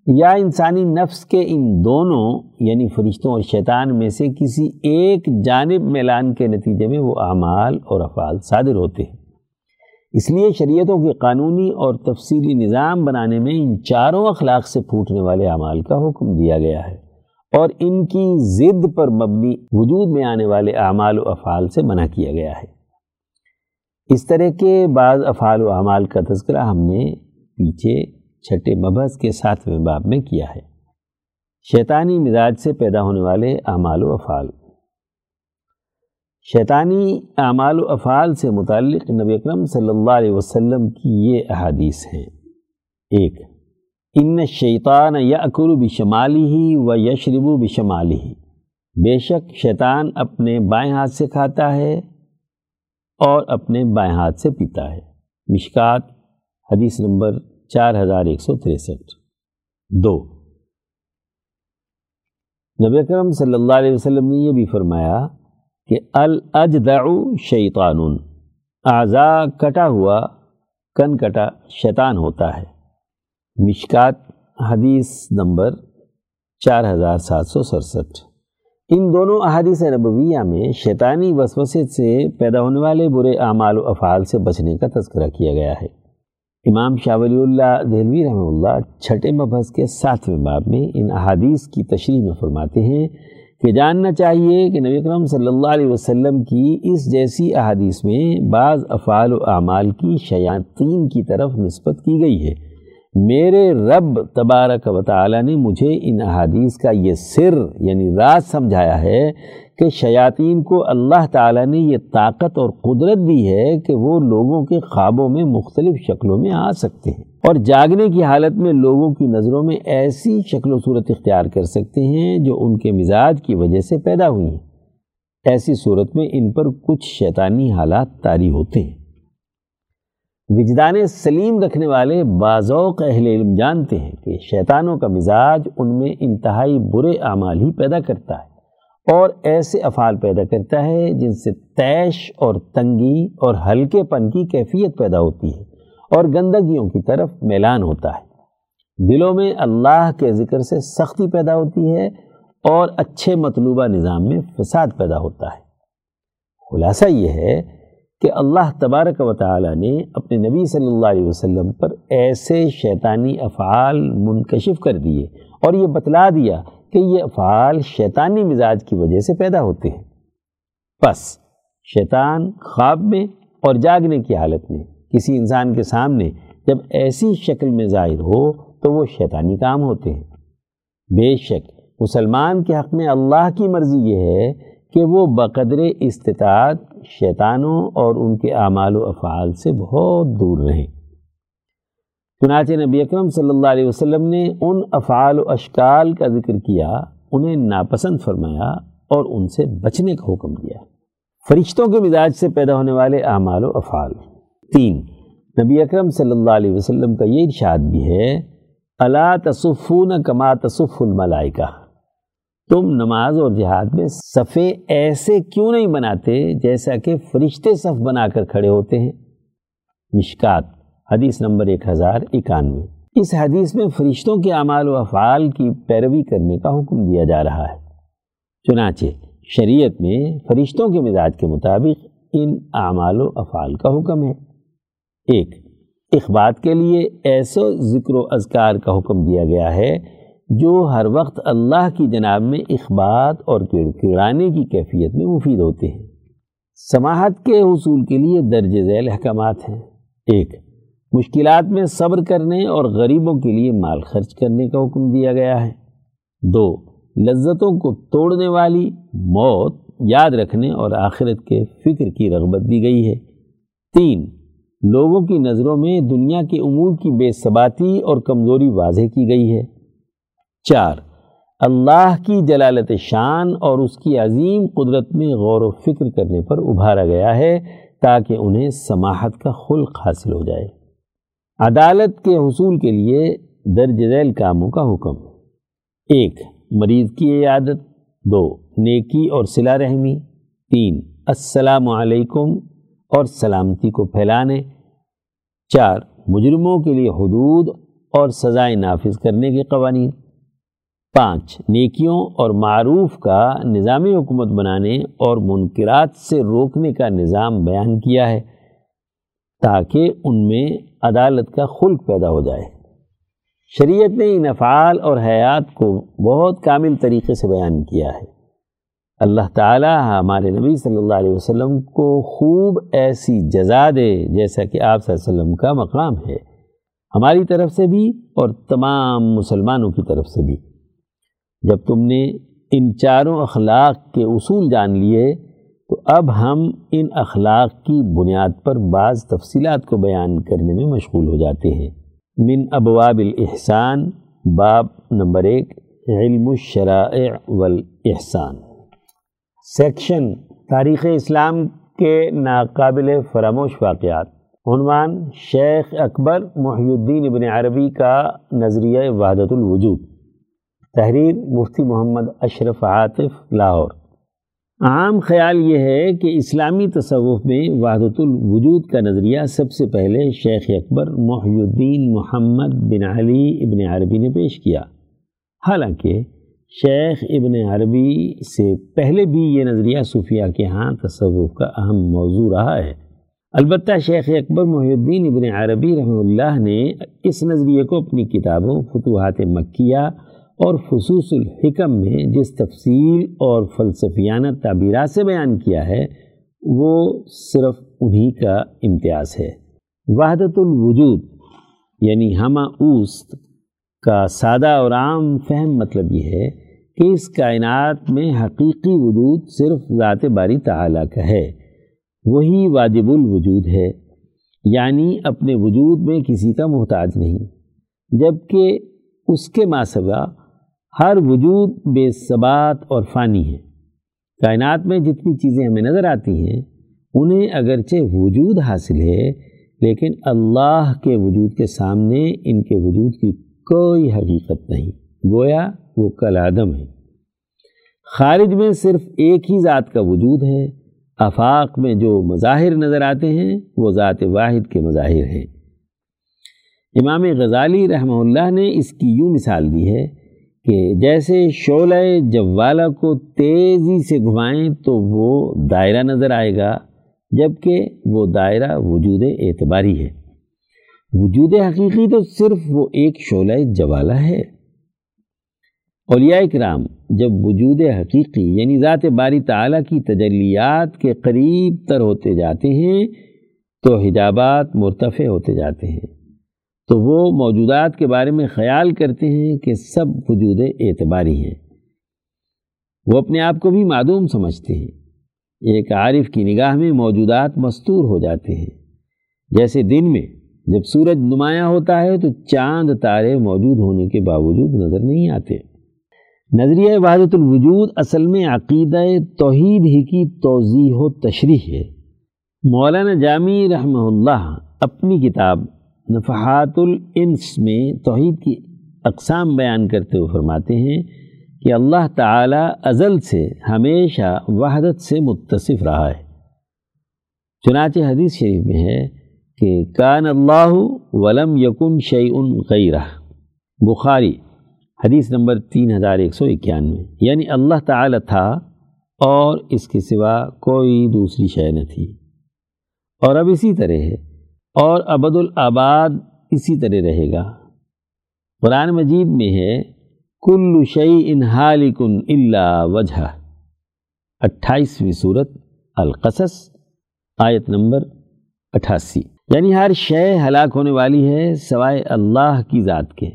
یا انسانی نفس کے ان دونوں یعنی فرشتوں اور شیطان میں سے کسی ایک جانب میلان کے نتیجے میں وہ اعمال اور افعال صادر ہوتے ہیں۔ اس لیے شریعتوں کے قانونی اور تفصیلی نظام بنانے میں ان چاروں اخلاق سے پھوٹنے والے اعمال کا حکم دیا گیا ہے اور ان کی ضد پر مبنی وجود میں آنے والے اعمال و افعال سے منع کیا گیا ہے۔ اس طرح کے بعض افعال و اعمال کا تذکرہ ہم نے پیچھے چھٹے مبحث کے ساتویں باب میں کیا ہے۔ شیطانی مزاج سے پیدا ہونے والے اعمال و افعال۔ شیطانی اعمال و افعال سے متعلق نبی اکرم صلی اللہ علیہ وسلم کی یہ احادیث ہیں۔ ایک، ان شیطان یا اکر بشمالی ہی و یشربو بشمالی ہی بے شک شیطان اپنے بائیں ہاتھ سے کھاتا ہے اور اپنے بائیں ہاتھ سے پیتا ہے۔ مشکات، حدیث نمبر چار ہزار ایک سو تریسٹھ۔ دو، نبی اکرم صلی اللہ علیہ وسلم نے یہ بھی فرمایا کہ الاجدع شیطان اعضا کٹا ہوا کن کٹا شیطان ہوتا ہے۔ مشکات، حدیث نمبر چار ہزار سات سو سڑسٹھ۔ ان دونوں احادیث نبویہ میں شیطانی وسوسے سے پیدا ہونے والے برے اعمال و افعال سے بچنے کا تذکرہ کیا گیا ہے۔ امام شاہ ولی اللہ دہلوی رحمہ اللہ چھٹے مبحث کے ساتویں باب میں ان احادیث کی تشریح میں فرماتے ہیں کہ جاننا چاہیے کہ نبی اکرم صلی اللہ علیہ وسلم کی اس جیسی احادیث میں بعض افعال و اعمال کی شیاطین کی طرف نسبت کی گئی ہے۔ میرے رب تبارک و تعالی نے مجھے ان احادیث کا یہ سر یعنی راز سمجھایا ہے کہ شیاطین کو اللہ تعالیٰ نے یہ طاقت اور قدرت دی ہے کہ وہ لوگوں کے خوابوں میں مختلف شکلوں میں آ سکتے ہیں اور جاگنے کی حالت میں لوگوں کی نظروں میں ایسی شکل و صورت اختیار کر سکتے ہیں جو ان کے مزاج کی وجہ سے پیدا ہوئی ہیں۔ ایسی صورت میں ان پر کچھ شیطانی حالات طاری ہوتے ہیں۔ وجدان سلیم رکھنے والے بازوق اہل علم جانتے ہیں کہ شیطانوں کا مزاج ان میں انتہائی برے اعمال ہی پیدا کرتا ہے اور ایسے افعال پیدا کرتا ہے جن سے تیش اور تنگی اور ہلکے پن کی کیفیت پیدا ہوتی ہے اور گندگیوں کی طرف میلان ہوتا ہے۔ دلوں میں اللہ کے ذکر سے سختی پیدا ہوتی ہے اور اچھے مطلوبہ نظام میں فساد پیدا ہوتا ہے۔ خلاصہ یہ ہے کہ اللہ تبارک و تعالی نے اپنے نبی صلی اللہ علیہ وسلم پر ایسے شیطانی افعال منکشف کر دیے اور یہ بتلا دیا کہ یہ افعال شیطانی مزاج کی وجہ سے پیدا ہوتے ہیں۔ بس، شیطان خواب میں اور جاگنے کی حالت میں کسی انسان کے سامنے جب ایسی شکل میں ظاہر ہو تو وہ شیطانی کام ہوتے ہیں۔ بے شک، مسلمان کے حق میں اللہ کی مرضی یہ ہے کہ وہ بقدر استطاعت شیطانوں اور ان کے اعمال و افعال سے بہت دور رہیں۔ چنانچہ نبی اکرم صلی اللہ علیہ وسلم نے ان افعال و اشکال کا ذکر کیا، انہیں ناپسند فرمایا اور ان سے بچنے کا حکم دیا۔ فرشتوں کے مزاج سے پیدا ہونے والے اعمال و افعال۔ تین، نبی اکرم صلی اللہ علیہ وسلم کا یہ ارشاد بھی ہے اللہ تصفون کما تصف الملائکہ۔ تم نماز اور جہاد میں صفے ایسے کیوں نہیں بناتے جیسا کہ فرشتے صف بنا کر کھڑے ہوتے ہیں؟ مشکات، حدیث نمبر ایک ہزار اکانوے۔ اس حدیث میں فرشتوں کے اعمال و افعال کی پیروی کرنے کا حکم دیا جا رہا ہے۔ چنانچہ، شریعت میں فرشتوں کے مزاج کے مطابق ان اعمال و افعال کا حکم ہے۔ ایک، اخبات کے لیے ایسا ذکر و اذکار کا حکم دیا گیا ہے جو ہر وقت اللہ کی جناب میں اخبات اور کڑ کڑانے کی کیفیت میں مفید ہوتے ہیں۔ سماحت کے حصول کے لیے درج ذیل احکامات ہیں۔ ایک، مشکلات میں صبر کرنے اور غریبوں کے لیے مال خرچ کرنے کا حکم دیا گیا ہے۔ دو، لذتوں کو توڑنے والی موت یاد رکھنے اور آخرت کے فکر کی رغبت دی گئی ہے۔ تین، لوگوں کی نظروں میں دنیا کے امور کی بے ثباتی اور کمزوری واضح کی گئی ہے۔ چار، اللہ کی جلالت شان اور اس کی عظیم قدرت میں غور و فکر کرنے پر ابھارا گیا ہے تاکہ انہیں سماحت کا خلق حاصل ہو جائے۔ عدالت کے حصول کے لیے درج ذیل کاموں کا حکم۔ ایک، مریض کی عیادت۔ دو، نیکی اور صلہ رحمی۔ تین، السلام علیکم اور سلامتی کو پھیلانے۔ چار، مجرموں کے لیے حدود اور سزائیں نافذ کرنے کے قوانین۔ پانچ نیکیوں اور معروف کا نظامی حکومت بنانے اور منکرات سے روکنے کا نظام بیان کیا ہے تاکہ ان میں عدالت کا خلق پیدا ہو جائے۔ شریعت نے ان افعال اور حیات کو بہت کامل طریقے سے بیان کیا ہے۔ اللہ تعالی ہمارے نبی صلی اللہ علیہ وسلم کو خوب ایسی جزا دے جیسا کہ آپ صلی اللہ علیہ وسلم کا مقام ہے۔ ہماری طرف سے بھی اور تمام مسلمانوں کی طرف سے بھی۔ جب تم نے ان چاروں اخلاق کے اصول جان لیے، تو اب ہم ان اخلاق کی بنیاد پر بعض تفصیلات کو بیان کرنے میں مشغول ہو جاتے ہیں۔ من ابواب الاحسان، باب نمبر ایک، علم الشرائع والاحسان۔ سیکشن، تاریخ اسلام کے ناقابل فراموش واقعات۔ عنوان، شیخ اکبر محی الدین ابن عربی کا نظریہ وحدت الوجود۔ تحریر مفتی محمد اشرف عاطف، لاہور۔ عام خیال یہ ہے کہ اسلامی تصوف میں وحدت الوجود کا نظریہ سب سے پہلے شیخ اکبر محی الدین محمد بن علی ابن عربی نے پیش کیا۔ حالانکہ شیخ ابن عربی سے پہلے بھی یہ نظریہ صوفیہ کے ہاں تصوف کا اہم موضوع رہا ہے۔ البتہ شیخ اکبر محی الدین ابن عربی رحمہ اللہ نے اس نظریے کو اپنی کتابوں، فتوحات مکیہ اور خصوص الحکم میں جس تفصیل اور فلسفیانہ تعبیرات سے بیان کیا ہے، وہ صرف انہی کا امتیاز ہے۔ وحدت الوجود یعنی ہمہ اوست، کا سادہ اور عام فہم مطلب یہ ہے کہ اس کائنات میں حقیقی وجود صرف ذات باری تعالیٰ کا ہے۔ وہی واجب الوجود ہے یعنی اپنے وجود میں کسی کا محتاج نہیں، جبکہ اس کے ماسبہ ہر وجود بے ثبات اور فانی ہے۔ کائنات میں جتنی چیزیں ہمیں نظر آتی ہیں، انہیں اگرچہ وجود حاصل ہے، لیکن اللہ کے وجود کے سامنے ان کے وجود کی کوئی حقیقت نہیں۔ گویا وہ کل آدم ہے خارج میں صرف ایک ہی ذات کا وجود ہے۔ آفاق میں جو مظاہر نظر آتے ہیں، وہ ذات واحد کے مظاہر ہیں۔ امام غزالی رحمہ اللہ نے اس کی یوں مثال دی ہے کہ جیسے شعلہ جوالہ کو تیزی سے گھمائیں تو وہ دائرہ نظر آئے گا، جبکہ وہ دائرہ وجود اعتباری ہے۔ وجود حقیقی تو صرف وہ ایک شعلہ جوالہ ہے۔ اولیاء اکرام جب وجود حقیقی یعنی ذات باری تعالیٰ کی تجلیات کے قریب تر ہوتے جاتے ہیں، تو حجابات مرتفع ہوتے جاتے ہیں۔ تو وہ موجودات کے بارے میں خیال کرتے ہیں کہ سب وجود اعتباری ہیں۔ وہ اپنے آپ کو بھی معدوم سمجھتے ہیں۔ ایک عارف کی نگاہ میں موجودات مستور ہو جاتے ہیں۔ جیسے دن میں جب سورج نمایاں ہوتا ہے تو چاند تارے موجود ہونے کے باوجود نظر نہیں آتے۔ نظریہ وحدت الوجود اصل میں عقیدہ توحید ہی کی توضیح و تشریح ہے۔ مولانا جامع رحمہ اللہ اپنی کتاب نفحات الانس میں توحید کی اقسام بیان کرتے ہوئے فرماتے ہیں کہ اللہ تعالی ازل سے ہمیشہ وحدت سے متصف رہا ہے۔ چنانچہ حدیث شریف میں ہے کہ کان اللہ ولم یکن شعیع غیرہ۔ بخاری حدیث نمبر تین ہزار ایک سو اکیانوے۔ یعنی اللہ تعالی تھا اور اس کے سوا کوئی دوسری شے نہ تھی۔ اور اب اسی طرح ہے اور ابد الآباد اسی طرح رہے گا۔ قرآن مجید میں ہے، کل شعی انحال کن اللہ وجہ اٹھائیسویں صورت القصص، آیت نمبر اٹھاسی۔ یعنی ہر شے ہلاک ہونے والی ہے سوائے اللہ کی ذات کے۔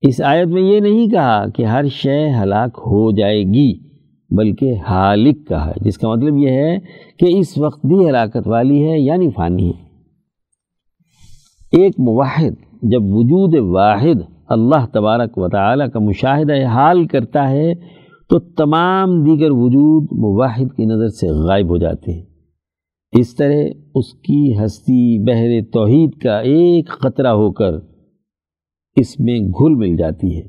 اس آیت میں یہ نہیں کہا کہ ہر شے ہلاک ہو جائے گی، بلکہ حالک کہا ہے۔ جس کا مطلب یہ ہے کہ اس وقت بھی ہلاکت والی ہے یعنی فانی ہے۔ ایک موحد، جب وجود واحد اللہ تبارک و تعالی کا مشاہدہ حال کرتا ہے، تو تمام دیگر وجود موحد کی نظر سے غائب ہو جاتے ہیں۔ اس طرح اس کی ہستی، بحر توحید کا ایک خطرہ ہو کر اس میں گھل مل جاتی ہے۔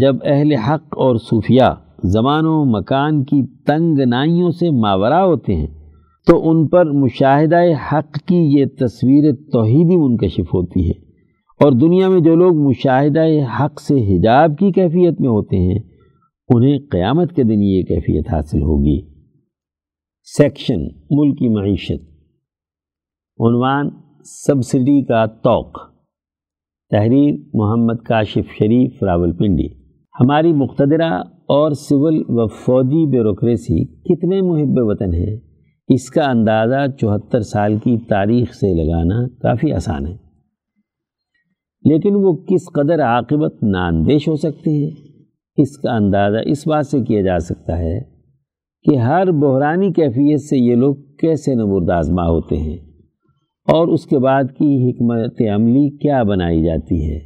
جب اہل حق اور صوفیہ زمان و مکان کی تنگ نائیوں سے ماورا ہوتے ہیں تو ان پر مشاہدہ حق کی یہ تصویر توحیدی منکشف ہوتی ہے۔ اور دنیا میں جو لوگ مشاہدہ حق سے حجاب کی کیفیت میں ہوتے ہیں، انہیں قیامت کے دن یہ کیفیت حاصل ہوگی۔ سیکشن ملکی معیشت۔ عنوان، سبسڈی کا توق۔ تحریر، محمد کاشف شریف راول پنڈی ہماری مقتدرہ اور سول و فوجی بیوروکریسی کتنے محب وطن ہیں۔ اس کا اندازہ چوہتر سال کی تاریخ سے لگانا کافی آسان ہے۔ لیکن وہ کس قدر عاقبت ناندیش ہو سکتے ہیں، اس کا اندازہ اس بات سے کیا جا سکتا ہے کہ ہر بحرانی کیفیت سے یہ لوگ کیسے نمرد آزما ہوتے ہیں اور اس کے بعد کی حکمت عملی کیا بنائی جاتی ہے۔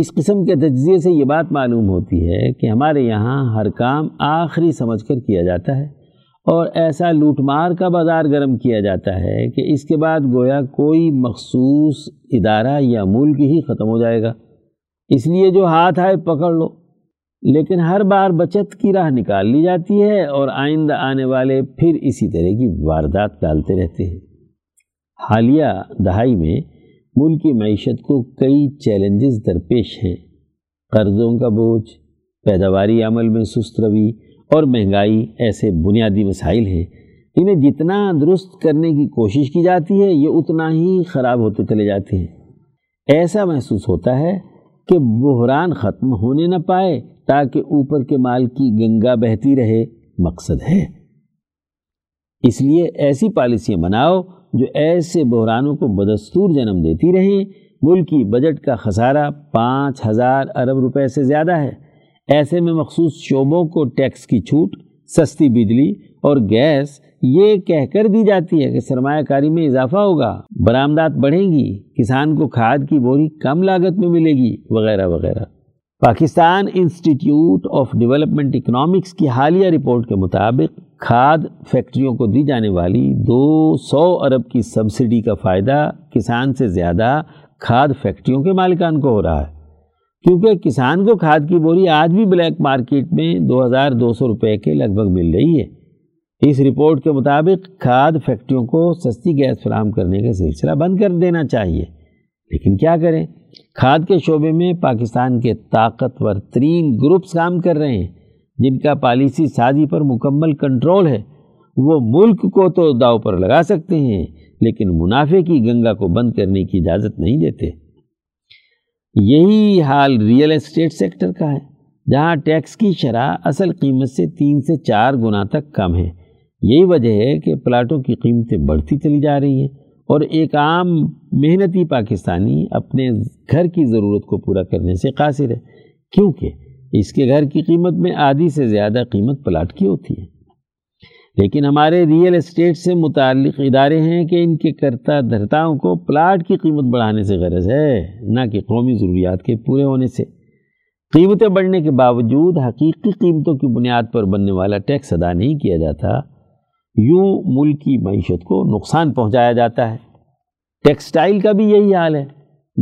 اس قسم کے تجزیے سے یہ بات معلوم ہوتی ہے کہ ہمارے یہاں ہر کام آخری سمجھ کر کیا جاتا ہے۔ اور ایسا لوٹ مار کا بازار گرم کیا جاتا ہے کہ اس کے بعد گویا کوئی مخصوص ادارہ یا ملک ہی ختم ہو جائے گا۔ اس لیے جو ہاتھ آئے پکڑ لو۔ لیکن ہر بار بچت کی راہ نکال لی جاتی ہے اور آئندہ آنے والے پھر اسی طرح کی واردات ڈالتے رہتے ہیں۔ حالیہ دہائی میں ملکی معیشت کو کئی چیلنجز درپیش ہیں۔ قرضوں کا بوجھ، پیداواری عمل میں سست روی اور مہنگائی ایسے بنیادی مسائل ہیں، انہیں جتنا درست کرنے کی کوشش کی جاتی ہے، یہ اتنا ہی خراب ہوتے چلے جاتے ہیں۔ ایسا محسوس ہوتا ہے کہ بحران ختم ہونے نہ پائے تاکہ اوپر کے مال کی گنگا بہتی رہے، مقصد ہے۔ اس لیے ایسی پالیسیاں بناؤ جو ایسے بحرانوں کو بدستور جنم دیتی رہیں۔ ملکی بجٹ کا خسارہ پانچ ہزار ارب روپے سے زیادہ ہے۔ ایسے میں مخصوص شعبوں کو ٹیکس کی چھوٹ، سستی بجلی اور گیس یہ کہہ کر دی جاتی ہے کہ سرمایہ کاری میں اضافہ ہوگا۔ برآمدات بڑھیں گی، کسان کو کھاد کی بوری کم لاگت میں ملے گی، وغیرہ وغیرہ۔ Pakistan Institute of Development Economics کی حالیہ رپورٹ کے مطابق کھاد فیکٹریوں کو دی جانے والی دو سو ارب کی سبسڈی کا فائدہ کسان سے زیادہ کھاد فیکٹریوں کے مالکان کو ہو رہا ہے۔ کیونکہ کسان کو کھاد کی بوری آج بھی بلیک مارکیٹ میں دو ہزار دو سو روپے کے لگ بھگ مل رہی ہے۔ اس رپورٹ کے مطابق کھاد فیکٹریوں کو سستی گیس فراہم کرنے کا سلسلہ بند کر دینا چاہیے۔ لیکن کیا کریں؟ کھاد کے شعبے میں پاکستان کے طاقتور ترین گروپس کام کر رہے ہیں۔ جن کا پالیسی سازی پر مکمل کنٹرول ہے، وہ ملک کو تو داؤ پر لگا سکتے ہیں، لیکن منافع کی گنگا کو بند کرنے کی اجازت نہیں دیتے۔ یہی حال ریئل اسٹیٹ سیکٹر کا ہے، جہاں ٹیکس کی شرح اصل قیمت سے تین سے چار گنا تک کم ہے۔ یہی وجہ ہے کہ پلاٹوں کی قیمتیں بڑھتی چلی جا رہی ہیں اور ایک عام محنتی پاکستانی اپنے گھر کی ضرورت کو پورا کرنے سے قاصر ہے۔ کیونکہ اس کے گھر کی قیمت میں آدھی سے زیادہ قیمت پلاٹ کی ہوتی ہے۔ لیکن ہمارے ریئل اسٹیٹ سے متعلق ادارے ہیں کہ ان کے کرتا دھرتاؤں کو پلاٹ کی قیمت بڑھانے سے غرض ہے، نہ کہ قومی ضروریات کے پورے ہونے سے۔ قیمتیں بڑھنے کے باوجود حقیقی قیمتوں کی بنیاد پر بننے والا ٹیکس ادا نہیں کیا جاتا۔ یوں ملک کی معیشت کو نقصان پہنچایا جاتا ہے۔ ٹیکسٹائل کا بھی یہی حال ہے،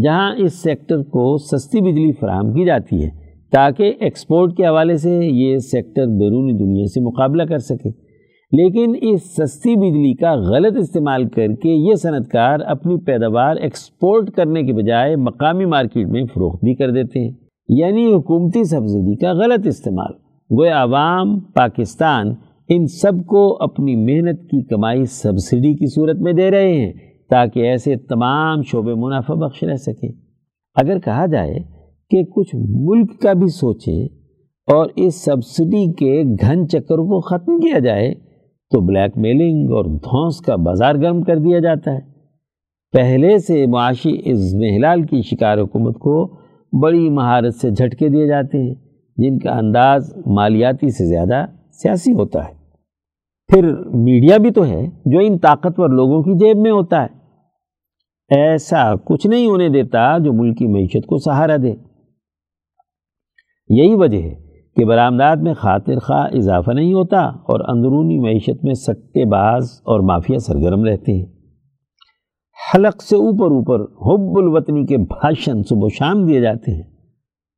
جہاں اس سیکٹر کو سستی بجلی فراہم کی جاتی ہے تاکہ ایکسپورٹ کے حوالے سے یہ سیکٹر بیرونی دنیا سے مقابلہ کر سکے۔ لیکن اس سستی بجلی کا غلط استعمال کر کے یہ صنعت کار اپنی پیداوار ایکسپورٹ کرنے کے بجائے مقامی مارکیٹ میں فروخت بھی کر دیتے ہیں۔ یعنی حکومتی سبسڈی کا غلط استعمال۔ گویا عوام، پاکستان ان سب کو اپنی محنت کی کمائی سبسڈی کی صورت میں دے رہے ہیں تاکہ ایسے تمام شعبے منافع بخش رہ سکیں۔ اگر کہا جائے کہ کچھ ملک کا بھی سوچیں اور اس سبسڈی کے گھن چکر کو ختم کیا جائے تو بلیک میلنگ اور دھونس کا بازار گرم کر دیا جاتا ہے۔ پہلے سے معاشی اس محلال کی شکار حکومت کو بڑی مہارت سے جھٹکے دیے جاتے ہیں، جن کا انداز مالیاتی سے زیادہ سیاسی ہوتا ہے۔ پھر میڈیا بھی تو ہے جو ان طاقتور لوگوں کی جیب میں ہوتا ہے۔ ایسا کچھ نہیں ہونے دیتا جو ملک کی معیشت کو سہارا دے۔ یہی وجہ ہے کہ برآمدات میں خاطر خواہ اضافہ نہیں ہوتا اور اندرونی معیشت میں سٹے باز اور مافیا سرگرم رہتے ہیں۔ حلق سے اوپر اوپر حب الوطنی کے بھاشن صبح و شام دیے جاتے ہیں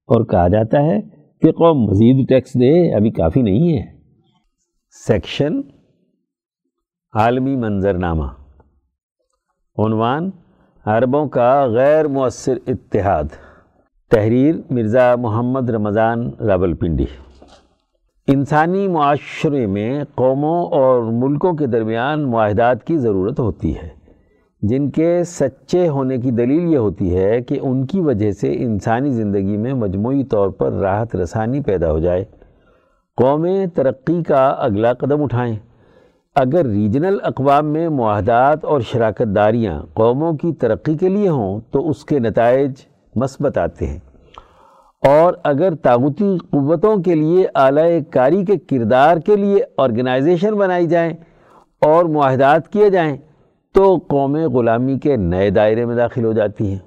اور کہا جاتا ہے کہ قوم مزید ٹیکس دے، ابھی کافی نہیں ہے۔ سیکشن عالمی منظرنامہ۔ عنوان عربوں کا غیر مؤثر اتحاد۔ تحریر مرزا محمد رمضان راول پنڈی انسانی معاشرے میں قوموں اور ملکوں کے درمیان معاہدات کی ضرورت ہوتی ہے۔ جن کے سچے ہونے کی دلیل یہ ہوتی ہے کہ ان کی وجہ سے انسانی زندگی میں مجموعی طور پر راحت رسانی پیدا ہو جائے۔ قومیں ترقی کا اگلا قدم اٹھائیں۔ اگر ریجنل اقوام میں معاہدات اور شراکت داریاں قوموں کی ترقی کے لیے ہوں تو اس کے نتائج مثبت آتے ہیں۔ اور اگر طاغوتی قوتوں کے لیے اعلی کاری کے کردار کے لیے آرگنائزیشن بنائی جائیں اور معاہدات کیے جائیں، تو قوم غلامی کے نئے دائرے میں داخل ہو جاتی ہیں۔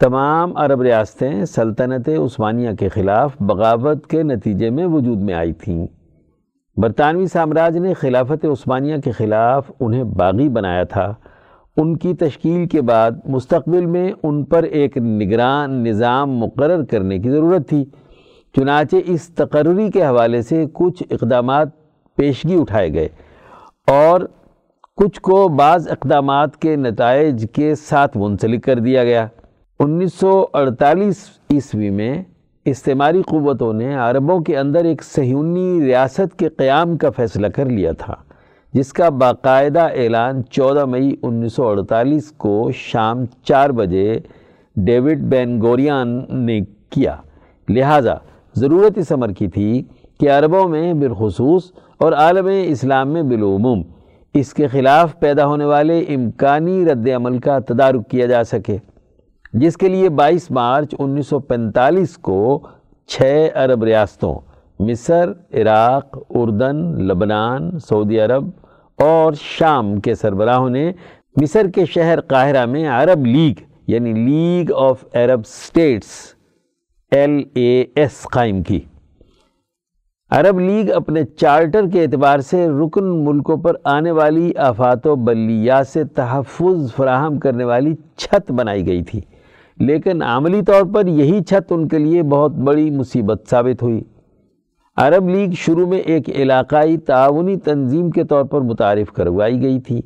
تمام عرب ریاستیں سلطنت عثمانیہ کے خلاف بغاوت کے نتیجے میں وجود میں آئی تھیں۔ برطانوی سامراج نے خلافت عثمانیہ کے خلاف انہیں باغی بنایا تھا۔ ان کی تشکیل کے بعد مستقبل میں ان پر ایک نگران نظام مقرر کرنے کی ضرورت تھی۔ چنانچہ اس تقرری کے حوالے سے کچھ اقدامات پیشگی اٹھائے گئے اور کچھ کو بعض اقدامات کے نتائج کے ساتھ منسلک کر دیا گیا۔ انیس سو اڑتالیس عیسوی میں استعماری قوتوں نے عربوں کے اندر ایک سہیونی ریاست کے قیام کا فیصلہ کر لیا تھا۔ جس کا باقاعدہ اعلان چودہ مئی انیس سو اڑتالیس کو شام چار بجے ڈیوڈ بین گوریان نے کیا۔ لہٰذا ضرورت اس عمر کی تھی کہ عربوں میں بالخصوص اور عالم اسلام میں بالعموم اس کے خلاف پیدا ہونے والے امکانی رد عمل کا تدارک کیا جا سکے، جس کے لیے بائیس مارچ انیس سو پینتالیس کو چھ عرب ریاستوں، مصر، عراق، اردن، لبنان، سعودی عرب اور شام کے سربراہوں نے مصر کے شہر قاہرہ میں عرب لیگ یعنی League of Arab States, L A S قائم کی۔ عرب لیگ اپنے چارٹر کے اعتبار سے رکن ملکوں پر آنے والی آفات و بلیات سے تحفظ فراہم کرنے والی چھت بنائی گئی تھی۔ لیکن عملی طور پر یہی چھت ان کے لیے بہت بڑی مصیبت ثابت ہوئی۔ عرب لیگ شروع میں ایک علاقائی تعاونی تنظیم کے طور پر متعارف کروائی گئی تھی،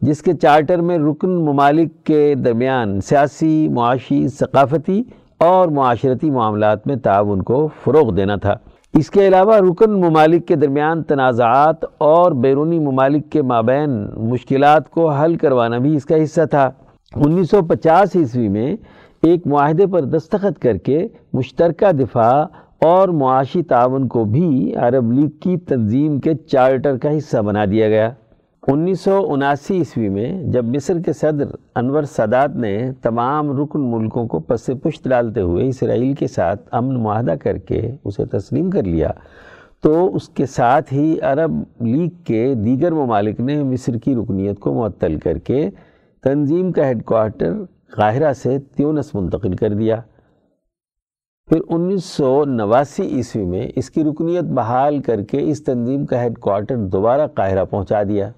جس کے چارٹر میں رکن ممالک کے درمیان سیاسی، معاشی، ثقافتی اور معاشرتی معاملات میں تعاون کو فروغ دینا تھا۔ اس کے علاوہ رکن ممالک کے درمیان تنازعات اور بیرونی ممالک کے مابین مشکلات کو حل کروانا بھی اس کا حصہ تھا۔ انیس سو پچاس عیسوی میں ایک معاہدے پر دستخط کر کے مشترکہ دفاع اور معاشی تعاون کو بھی عرب لیگ کی تنظیم کے چارٹر کا حصہ بنا دیا گیا۔ انیس سو اناسی عیسوی میں جب مصر کے صدر انور سادات نے تمام رکن ملکوں کو پس پشت ڈالتے ہوئے اسرائیل کے ساتھ امن معاہدہ کر کے اسے تسلیم کر لیا، تو اس کے ساتھ ہی عرب لیگ کے دیگر ممالک نے مصر کی رکنیت کو معطل کر کے تنظیم کا ہیڈ کوارٹر قاہرہ سے تیونس منتقل کر دیا۔ پھر انیس سو نواسی عیسوی میں اس کی رکنیت بحال کر کے اس تنظیم کا ہیڈ کوارٹر دوبارہ قاہرہ پہنچا دیا۔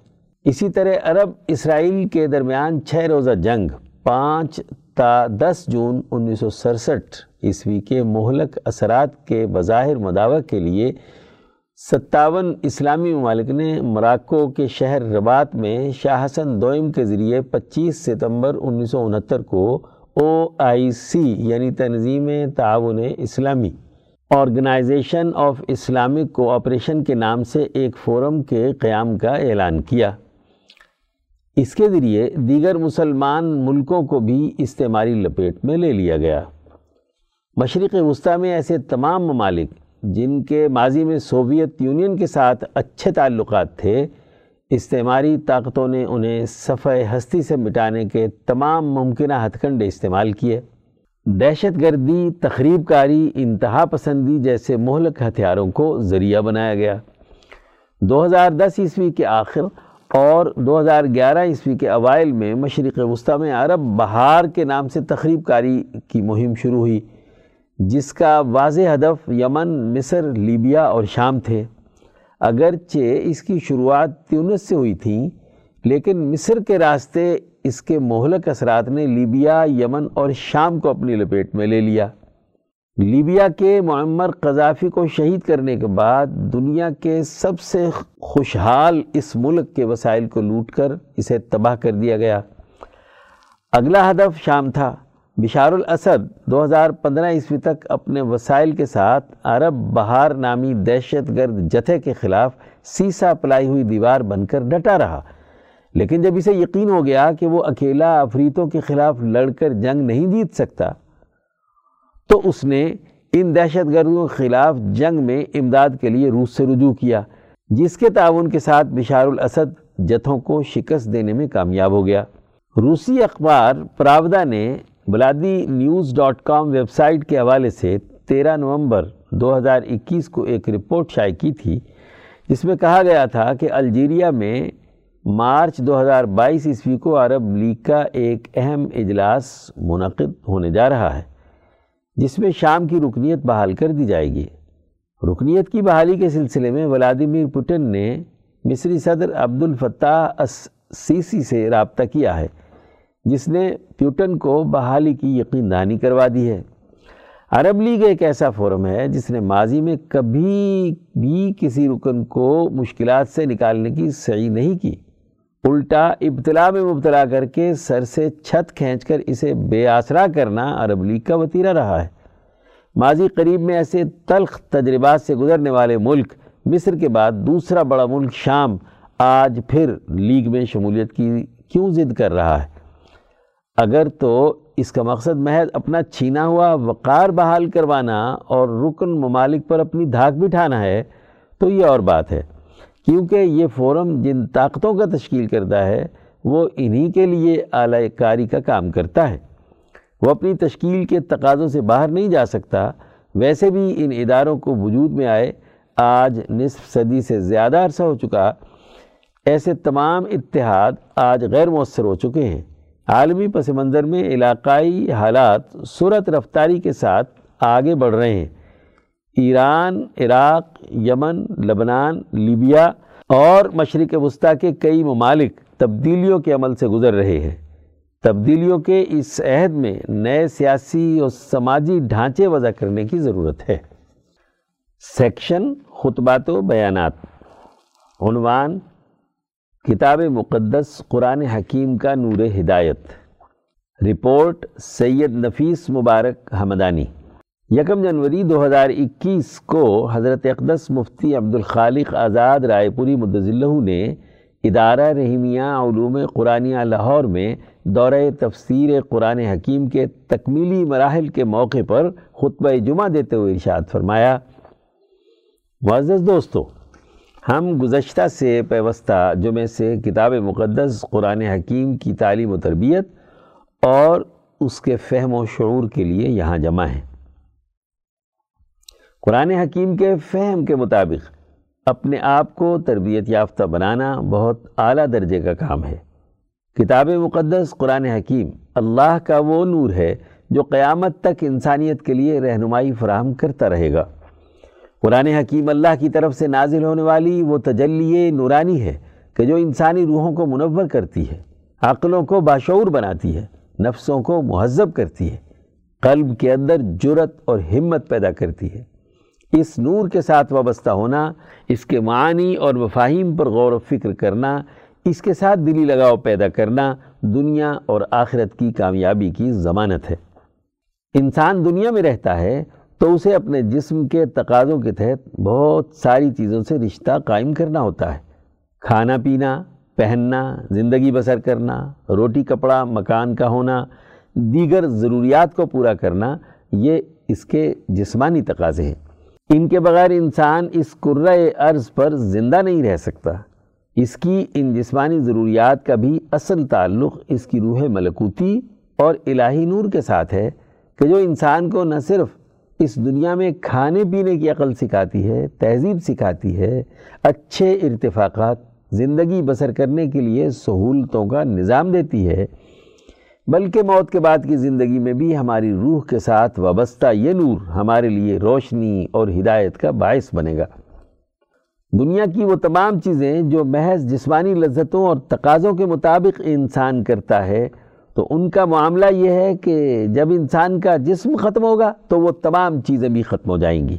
اسی طرح عرب اسرائیل کے درمیان چھ روزہ جنگ، پانچ تا دس جون انیس سو سڑسٹھ عیسوی کے مہلک اثرات کے بظاہر مداوع کے لیے ستاون اسلامی ممالک نے مراکو کے شہر ربات میں شاہ حسن دوئم کے ذریعے پچیس ستمبر انیس سو انہتر کو او آئی سی یعنی تنظیم تعاون اسلامی۔ آرگنائزیشن آف اسلامک کوآپریشن کے نام سے ایک فورم کے قیام کا اعلان کیا۔ اس کے ذریعے دیگر مسلمان ملکوں کو بھی استعماری لپیٹ میں لے لیا گیا۔ مشرق وسطی میں ایسے تمام ممالک جن کے ماضی میں سوویت یونین کے ساتھ اچھے تعلقات تھے استعماری طاقتوں نے انہیں صفحہ ہستی سے مٹانے کے تمام ممکنہ ہتھ کنڈے استعمال کیے۔ دہشت گردی تخریب کاری انتہا پسندی جیسے مہلک ہتھیاروں کو ذریعہ بنایا گیا۔ دو ہزار دس عیسوی کے آخر اور دو ہزار گیارہ عیسوی کے اوائل میں مشرق وسطی میں عرب بہار کے نام سے تخریب کاری کی مہم شروع ہوئی، جس کا واضح ہدف یمن، مصر، لیبیا اور شام تھے۔ اگرچہ اس کی شروعات تیونس سے ہوئی تھیں لیکن مصر کے راستے اس کے مہلک اثرات نے لیبیا، یمن اور شام کو اپنی لپیٹ میں لے لیا۔ لیبیا کے معمر قذافی کو شہید کرنے کے بعد دنیا کے سب سے خوشحال اس ملک کے وسائل کو لوٹ کر اسے تباہ کر دیا گیا۔ اگلا ہدف شام تھا۔ بشار الاسد دو ہزار پندرہ عیسوی تک اپنے وسائل کے ساتھ عرب بہار نامی دہشت گرد جتھے کے خلاف سیسا پلائی ہوئی دیوار بن کر ڈٹا رہا۔ لیکن جب اسے یقین ہو گیا کہ وہ اکیلا افریتوں کے خلاف لڑ کر جنگ نہیں جیت سکتا، تو اس نے ان دہشت گردوں کے خلاف جنگ میں امداد کے لیے روس سے رجوع کیا، جس کے تعاون کے ساتھ بشار الاسد جتھوں کو شکست دینے میں کامیاب ہو گیا۔ روسی اخبار پراودہ نے بلادی news dot com website کے حوالے سے تیرہ نومبر دو ہزار اکیس کو ایک رپورٹ شائع کی تھی، جس میں کہا گیا تھا کہ الجیریا میں مارچ دو ہزار بائیس عیسوی کو عرب لیگ کا ایک اہم اجلاس منعقد ہونے جا رہا ہے، جس میں شام کی رکنیت بحال کر دی جائے گی۔ رکنیت کی بحالی کے سلسلے میں ولادیمیر پوٹن نے مصری صدر عبد الفتح سیسی سے رابطہ کیا ہے۔ جس نے پیوٹن کو بحالی کی یقین دہانی کروا دی ہے۔ عرب لیگ ایک ایسا فورم ہے جس نے ماضی میں کبھی بھی کسی رکن کو مشکلات سے نکالنے کی صحیح نہیں کی۔ الٹا ابتلا میں مبتلا کر کے سر سے چھت کھینچ کر اسے بے آسرا کرنا عرب لیگ کا وطیرہ رہا ہے۔ ماضی قریب میں ایسے تلخ تجربات سے گزرنے والے ملک مصر کے بعد دوسرا بڑا ملک شام آج پھر لیگ میں شمولیت کی کیوں ضد کر رہا ہے؟ اگر تو اس کا مقصد محض اپنا چھینا ہوا وقار بحال کروانا اور رکن ممالک پر اپنی دھاک بٹھانا ہے، تو یہ اور بات ہے۔ کیونکہ یہ فورم جن طاقتوں کا تشکیل کرتا ہے، وہ انہی کے لیے اعلی کاری کا کام کرتا ہے۔ وہ اپنی تشکیل کے تقاضوں سے باہر نہیں جا سکتا۔ ویسے بھی ان اداروں کو وجود میں آئے، آج نصف صدی سے زیادہ عرصہ ہو چکا۔ ایسے تمام اتحاد آج غیر مؤثر ہو چکے ہیں۔ عالمی پس منظر میں علاقائی حالات صورت رفتاری کے ساتھ آگے بڑھ رہے ہیں۔ ایران، عراق، یمن، لبنان، لیبیا اور مشرق وسطی کے کئی ممالک تبدیلیوں کے عمل سے گزر رہے ہیں۔ تبدیلیوں کے اس عہد میں نئے سیاسی اور سماجی ڈھانچے وضع کرنے کی ضرورت ہے۔ سیکشن، خطبات و بیانات۔ عنوان کتاب مقدس قرآن حکیم کا نور ہدایت۔ رپورٹ سید نفیس مبارک حمدانی۔ یکم جنوری دو ہزار اکیس کو حضرت اقدس مفتی عبد الخالق آزاد رائے پوری مدضلہ نے ادارہ رحیمیہ علوم قرآنیہ لاہور میں دورہ تفسیر قرآن حکیم کے تکمیلی مراحل کے موقع پر خطبہ جمعہ دیتے ہوئے ارشاد فرمایا۔ معزز دوستو ہم گزشتہ سے پیوستہ جمعے سے کتاب مقدس قرآن حکیم کی تعلیم و تربیت اور اس کے فہم و شعور کے لیے یہاں جمع ہیں۔ قرآن حکیم کے فہم کے مطابق اپنے آپ کو تربیت یافتہ بنانا بہت اعلیٰ درجے کا کام ہے۔ کتاب مقدس قرآن حکیم اللہ کا وہ نور ہے جو قیامت تک انسانیت کے لیے رہنمائی فراہم کرتا رہے گا۔ قرآن حکیم اللہ کی طرف سے نازل ہونے والی وہ تجلی نورانی ہے کہ جو انسانی روحوں کو منور کرتی ہے، عقلوں کو باشعور بناتی ہے، نفسوں کو مہذب کرتی ہے، قلب کے اندر جرت اور ہمت پیدا کرتی ہے۔ اس نور کے ساتھ وابستہ ہونا، اس کے معنی اور مفاہیم پر غور و فکر کرنا، اس کے ساتھ دلی لگاؤ پیدا کرنا دنیا اور آخرت کی کامیابی کی ضمانت ہے۔ انسان دنیا میں رہتا ہے تو اسے اپنے جسم کے تقاضوں کے تحت بہت ساری چیزوں سے رشتہ قائم کرنا ہوتا ہے۔ کھانا پینا، پہننا، زندگی بسر کرنا، روٹی، کپڑا، مکان کا ہونا، دیگر ضروریات کو پورا کرنا، یہ اس کے جسمانی تقاضے ہیں۔ ان کے بغیر انسان اس قرۂ ارض پر زندہ نہیں رہ سکتا۔ اس کی ان جسمانی ضروریات کا بھی اصل تعلق اس کی روح ملکوتی اور الہی نور کے ساتھ ہے کہ جو انسان کو نہ صرف اس دنیا میں کھانے پینے کی عقل سکھاتی ہے، تہذیب سکھاتی ہے، اچھے ارتفاقات، زندگی بسر کرنے کے لیے سہولتوں کا نظام دیتی ہے۔ بلکہ موت کے بعد کی زندگی میں بھی ہماری روح کے ساتھ وابستہ یہ نور ہمارے لیے روشنی اور ہدایت کا باعث بنے گا۔ دنیا کی وہ تمام چیزیں جو محض جسمانی لذتوں اور تقاضوں کے مطابق انسان کرتا ہے تو ان کا معاملہ یہ ہے کہ جب انسان کا جسم ختم ہوگا تو وہ تمام چیزیں بھی ختم ہو جائیں گی۔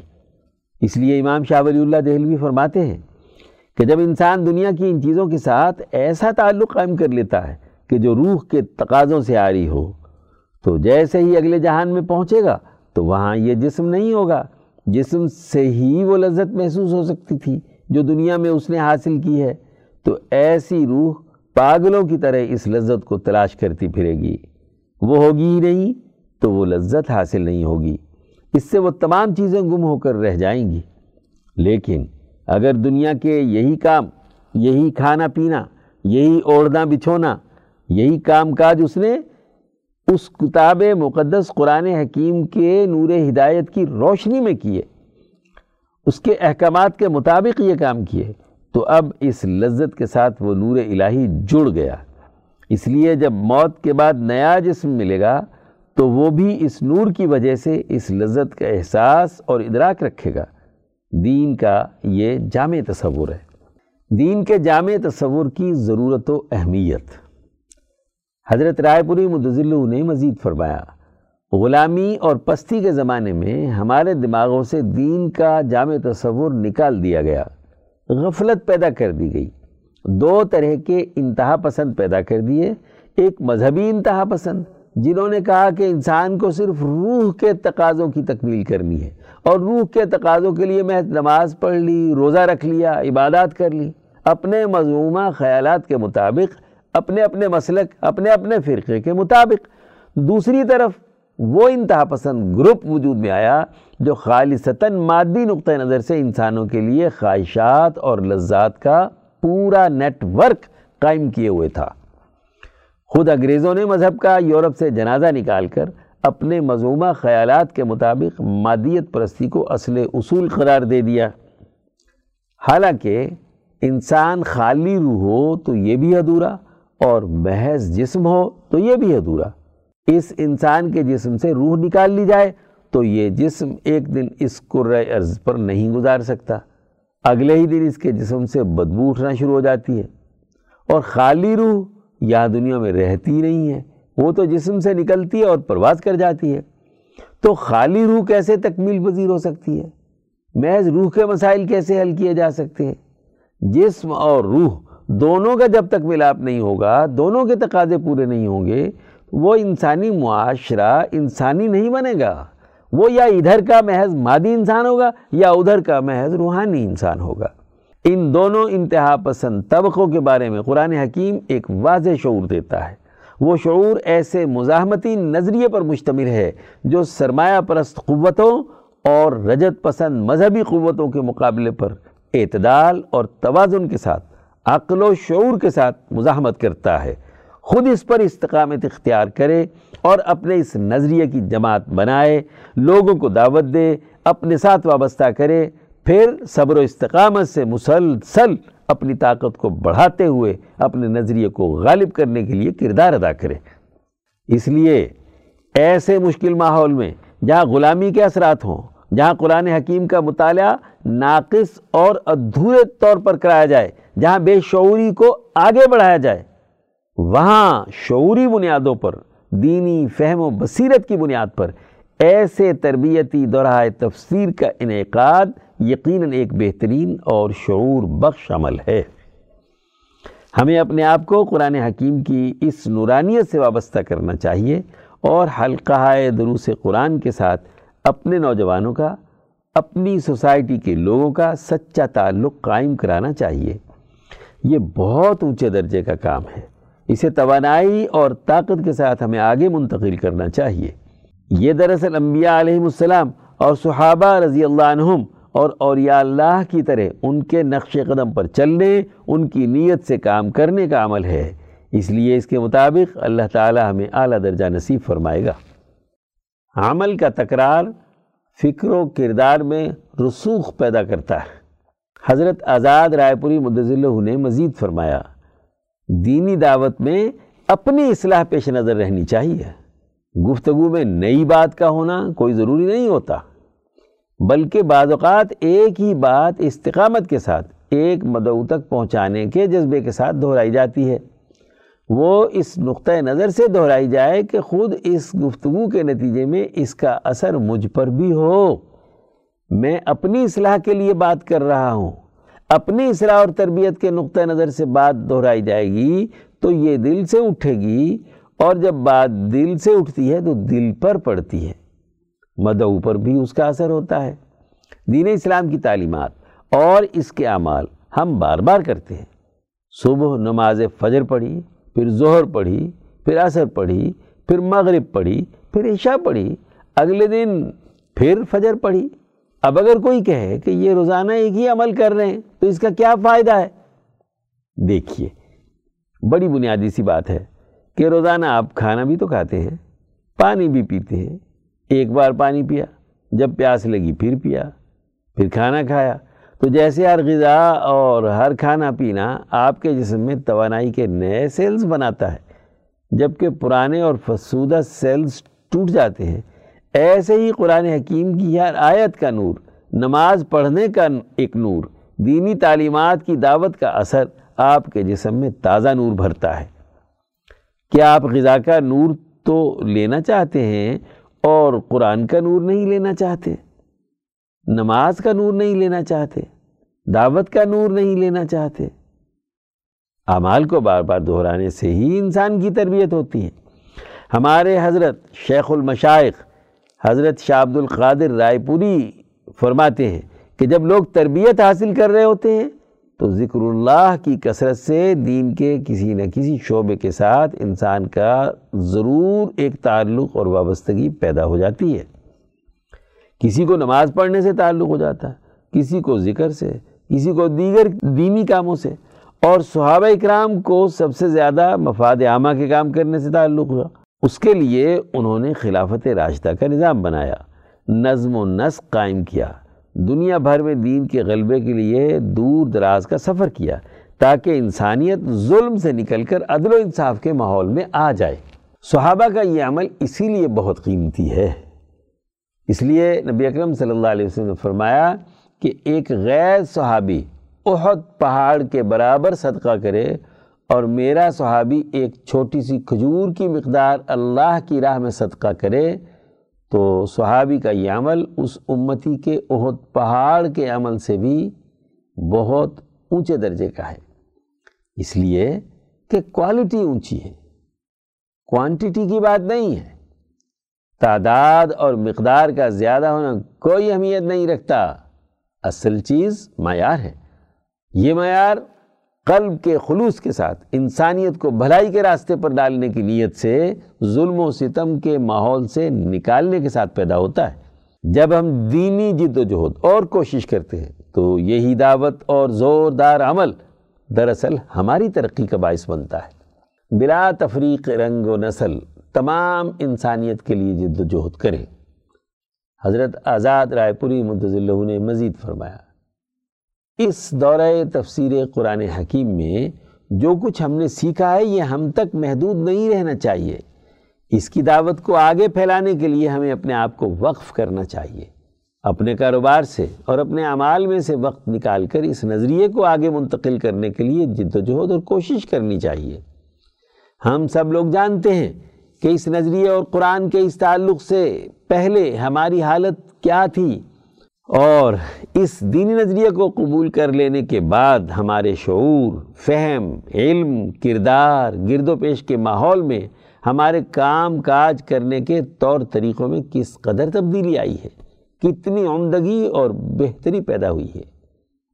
اس لیے امام شاہ ولی اللہ دہلوی فرماتے ہیں کہ جب انسان دنیا کی ان چیزوں کے ساتھ ایسا تعلق قائم کر لیتا ہے کہ جو روح کے تقاضوں سے آ رہی ہو، تو جیسے ہی اگلے جہان میں پہنچے گا تو وہاں یہ جسم نہیں ہوگا۔ جسم سے ہی وہ لذت محسوس ہو سکتی تھی جو دنیا میں اس نے حاصل کی ہے۔ تو ایسی روح پاگلوں کی طرح اس لذت کو تلاش کرتی پھرے گی۔ وہ ہوگی ہی نہیں تو وہ لذت حاصل نہیں ہوگی۔ اس سے وہ تمام چیزیں گم ہو کر رہ جائیں گی۔ لیکن اگر دنیا کے یہی کام، یہی کھانا پینا، یہی اوڑھنا بچھونا، یہی کام کاج اس نے، اس کتاب مقدس قرآن حکیم کے نور ہدایت کی روشنی میں کیے، اس کے احکامات کے مطابق یہ کام کیے۔ تو اب اس لذت کے ساتھ وہ نور الہی جڑ گیا۔ اس لیے جب موت کے بعد نیا جسم ملے گا، تو وہ بھی اس نور کی وجہ سے اس لذت کا احساس اور ادراک رکھے گا۔ دین کا یہ جامع تصور ہے۔ دین کے جامع تصور کی ضرورت و اہمیت۔ حضرت رائے پوری مدضلو نے مزید فرمایا، غلامی اور پستی کے زمانے میں ہمارے دماغوں سے دین کا جامع تصور نکال دیا گیا۔ غفلت پیدا کر دی گئی۔ دو طرح کے انتہا پسند پیدا کر دیے۔ ایک مذہبی انتہا پسند، جنہوں نے کہا کہ انسان کو صرف روح کے تقاضوں کی تکمیل کرنی ہے، اور روح کے تقاضوں کے لیے محض نماز پڑھ لی، روزہ رکھ لیا، عبادات کر لی۔ اپنے مضمومہ خیالات کے مطابق، اپنے اپنے مسلک، اپنے اپنے فرقے کے مطابق۔ دوسری طرف وہ انتہا پسند گروپ وجود میں آیا جو خالصتاً مادی نقطہ نظر سے انسانوں کے لیے خواہشات اور لذات کا پورا نیٹ ورک قائم کیے ہوئے تھا۔ خود انگریزوں نے مذہب کا یورپ سے جنازہ نکال کر اپنے مضمومہ خیالات کے مطابق مادیت پرستی کو اصل اصول قرار دے دیا۔ حالانکہ انسان خالی روح ہو تو یہ بھی ادھورا اور محض جسم ہو تو یہ بھی ادھورا۔ اس انسان کے جسم سے روح نکال لی جائے تو یہ جسم ایک دن اس قرۂ ارض پر نہیں گزار سکتا۔ اگلے ہی دن اس کے جسم سے بدبو اٹھنا شروع ہو جاتی ہے اور خالی روح یہاں دنیا میں رہتی نہیں ہے۔ وہ تو جسم سے نکلتی ہے اور پرواز کر جاتی ہے۔ تو خالی روح کیسے تکمیل پذیر ہو سکتی ہے؟ محض روح کے مسائل کیسے حل کیے جا سکتے ہیں؟ جسم اور روح دونوں کا جب تک ملاپ نہیں ہوگا، دونوں کے تقاضے پورے نہیں ہوں گے وہ انسانی معاشرہ انسانی نہیں بنے گا۔ وہ یا ادھر کا محض مادی انسان ہوگا یا ادھر کا محض روحانی انسان ہوگا۔ ان دونوں انتہا پسند طبقوں کے بارے میں قرآن حکیم ایک واضح شعور دیتا ہے۔ وہ شعور ایسے مزاحمتی نظریے پر مشتمل ہے جو سرمایہ پرست قوتوں اور رجت پسند مذہبی قوتوں کے مقابلے پر اعتدال اور توازن کے ساتھ، عقل و شعور کے ساتھ مزاحمت کرتا ہے۔ خود اس پر استقامت اختیار کرے اور اپنے اس نظریے کی جماعت بنائے، لوگوں کو دعوت دے، اپنے ساتھ وابستہ کرے، پھر صبر و استقامت سے مسلسل اپنی طاقت کو بڑھاتے ہوئے اپنے نظریے کو غالب کرنے کے لیے کردار ادا کرے۔ اس لیے ایسے مشکل ماحول میں جہاں غلامی کے اثرات ہوں، جہاں قرآن حکیم کا مطالعہ ناقص اور ادھورے طور پر کرایا جائے، جہاں بے شعوری کو آگے بڑھایا جائے وہاں شعوری بنیادوں پر، دینی فہم و بصیرت کی بنیاد پر ایسے تربیتی دورہ تفسیر کا انعقاد یقیناً ایک بہترین اور شعور بخش عمل ہے۔ ہمیں اپنے آپ کو قرآن حکیم کی اس نورانیت سے وابستہ کرنا چاہیے اور حلقہ دروس قرآن کے ساتھ اپنے نوجوانوں کا، اپنی سوسائٹی کے لوگوں کا سچا تعلق قائم کرانا چاہیے۔ یہ بہت اونچے درجے کا کام ہے۔ اسے توانائی اور طاقت کے ساتھ ہمیں آگے منتقل کرنا چاہیے۔ یہ دراصل انبیاء علیہ السلام اور صحابہ رضی اللہ عنہم اور اولیاء اللہ کی طرح ان کے نقش قدم پر چلنے، ان کی نیت سے کام کرنے کا عمل ہے۔ اس لیے اس کے مطابق اللہ تعالی ہمیں اعلیٰ درجہ نصیب فرمائے گا۔ عمل کا تکرار فکر و کردار میں رسوخ پیدا کرتا ہے۔ حضرت آزاد رائے پوری اللہ نے مزید فرمایا۔ دینی دعوت میں اپنی اصلاح پیش نظر رہنی چاہیے۔ گفتگو میں نئی بات کا ہونا کوئی ضروری نہیں ہوتا، بلکہ بعض اوقات ایک ہی بات استقامت کے ساتھ، ایک مدعو تک پہنچانے کے جذبے کے ساتھ دہرائی جاتی ہے۔ وہ اس نقطۂ نظر سے دہرائی جائے کہ خود اس گفتگو کے نتیجے میں اس کا اثر مجھ پر بھی ہو۔ میں اپنی اصلاح کے لیے بات کر رہا ہوں۔ اپنی اصلاح اور تربیت کے نقطۂ نظر سے بات دہرائی جائے گی تو یہ دل سے اٹھے گی اور جب بات دل سے اٹھتی ہے تو دل پر پڑتی ہے۔ مدعو پر بھی اس کا اثر ہوتا ہے۔ دین اسلام کی تعلیمات اور اس کے اعمال ہم بار بار کرتے ہیں۔ صبح نماز فجر پڑھی، پھر ظہر پڑھی، پھر عصر پڑھی، پھر مغرب پڑھی، پھر عشاء پڑھی، اگلے دن پھر فجر پڑھی۔ اب اگر کوئی کہے کہ یہ روزانہ ایک ہی عمل کر رہے ہیں، تو اس کا کیا فائدہ ہے؟ دیکھیے، بڑی بنیادی سی بات ہے کہ روزانہ آپ کھانا بھی تو کھاتے ہیں، پانی بھی پیتے ہیں۔ ایک بار پانی پیا، جب پیاس لگی پھر پیا، پھر کھانا کھایا۔ تو جیسے ہر غذا اور ہر کھانا پینا آپ کے جسم میں توانائی کے نئے سیلز بناتا ہے، جبکہ پرانے اور فسودہ سیلز ٹوٹ جاتے ہیں۔ ایسے ہی قرآن حکیم کی ہر آیت کا نور، نماز پڑھنے کا ایک نور، دینی تعلیمات کی دعوت کا اثر آپ کے جسم میں تازہ نور بھرتا ہے۔ کیا آپ غذا کا نور تو لینا چاہتے ہیں اور قرآن کا نور نہیں لینا چاہتے؟ نماز کا نور نہیں لینا چاہتے، دعوت کا نور نہیں لینا چاہتے۔ اعمال کو بار بار دہرانے سے ہی انسان کی تربیت ہوتی ہے۔ ہمارے حضرت شیخ المشائق حضرت شاہ عبد القادر رائے پوری فرماتے ہیں کہ جب لوگ تربیت حاصل کر رہے ہوتے ہیں تو ذکر اللہ کی کثرت سے دین کے کسی نہ کسی شعبے کے ساتھ انسان کا ضرور ایک تعلق اور وابستگی پیدا ہو جاتی ہے۔ کسی کو نماز پڑھنے سے تعلق ہو جاتا ہے کسی کو ذکر سے، کسی کو دیگر دینی کاموں سے۔ اور صحابہ اکرام کو سب سے زیادہ مفاد عامہ کے کام کرنے سے تعلق ہوا۔ اس کے لیے انہوں نے خلافت راشدہ کا نظام بنایا، نظم و نسق قائم کیا، دنیا بھر میں دین کے غلبے کے لیے دور دراز کا سفر کیا تاکہ انسانیت ظلم سے نکل کر عدل و انصاف کے ماحول میں آ جائے۔ صحابہ کا یہ عمل اسی لیے بہت قیمتی ہے۔ اس لیے نبی اکرم صلی اللہ علیہ وسلم نے فرمایا کہ ایک غیر صحابی احد پہاڑ کے برابر صدقہ کرے اور میرا صحابی ایک چھوٹی سی کھجور کی مقدار اللہ کی راہ میں صدقہ کرے تو صحابی کا یہ عمل اس امتی کے احد پہاڑ کے عمل سے بھی بہت اونچے درجے کا ہے۔ اس لیے کہ کوالٹی اونچی ہے۔ کوانٹیٹی کی بات نہیں ہے۔ تعداد اور مقدار کا زیادہ ہونا کوئی اہمیت نہیں رکھتا۔ اصل چیز معیار ہے۔ یہ معیار قلب کے خلوص کے ساتھ، انسانیت کو بھلائی کے راستے پر ڈالنے کی نیت سے ظلم و ستم کے ماحول سے نکالنے کے ساتھ پیدا ہوتا ہے۔ جب ہم دینی جد و جہد اور کوشش کرتے ہیں، تو یہی دعوت اور زوردار عمل دراصل ہماری ترقی کا باعث بنتا ہے۔ بلا تفریق رنگ و نسل تمام انسانیت کے لیے جد و جہد کریں۔ حضرت آزاد رائے پوری اللہ نے مزید فرمایا۔ اس دورہ تفسیر قرآن حکیم میں جو کچھ ہم نے سیکھا ہے، یہ ہم تک محدود نہیں رہنا چاہیے۔ اس کی دعوت کو آگے پھیلانے کے لیے ہمیں اپنے آپ کو وقف کرنا چاہیے۔ اپنے کاروبار سے اور اپنے اعمال میں سے وقت نکال کر اس نظریے کو آگے منتقل کرنے کے لیے جد و جہد اور کوشش کرنی چاہیے۔ ہم سب لوگ جانتے ہیں کہ اس نظریے اور قرآن کے اس تعلق سے پہلے ہماری حالت کیا تھی۔ اور اس دینی نظریے کو قبول کر لینے کے بعد ہمارے شعور، فہم، علم، کردار، گرد و پیش کے ماحول میں ہمارے کام کاج کرنے کے طور طریقوں میں کس قدر تبدیلی آئی ہے؟ کتنی عمدگی اور بہتری پیدا ہوئی ہے؟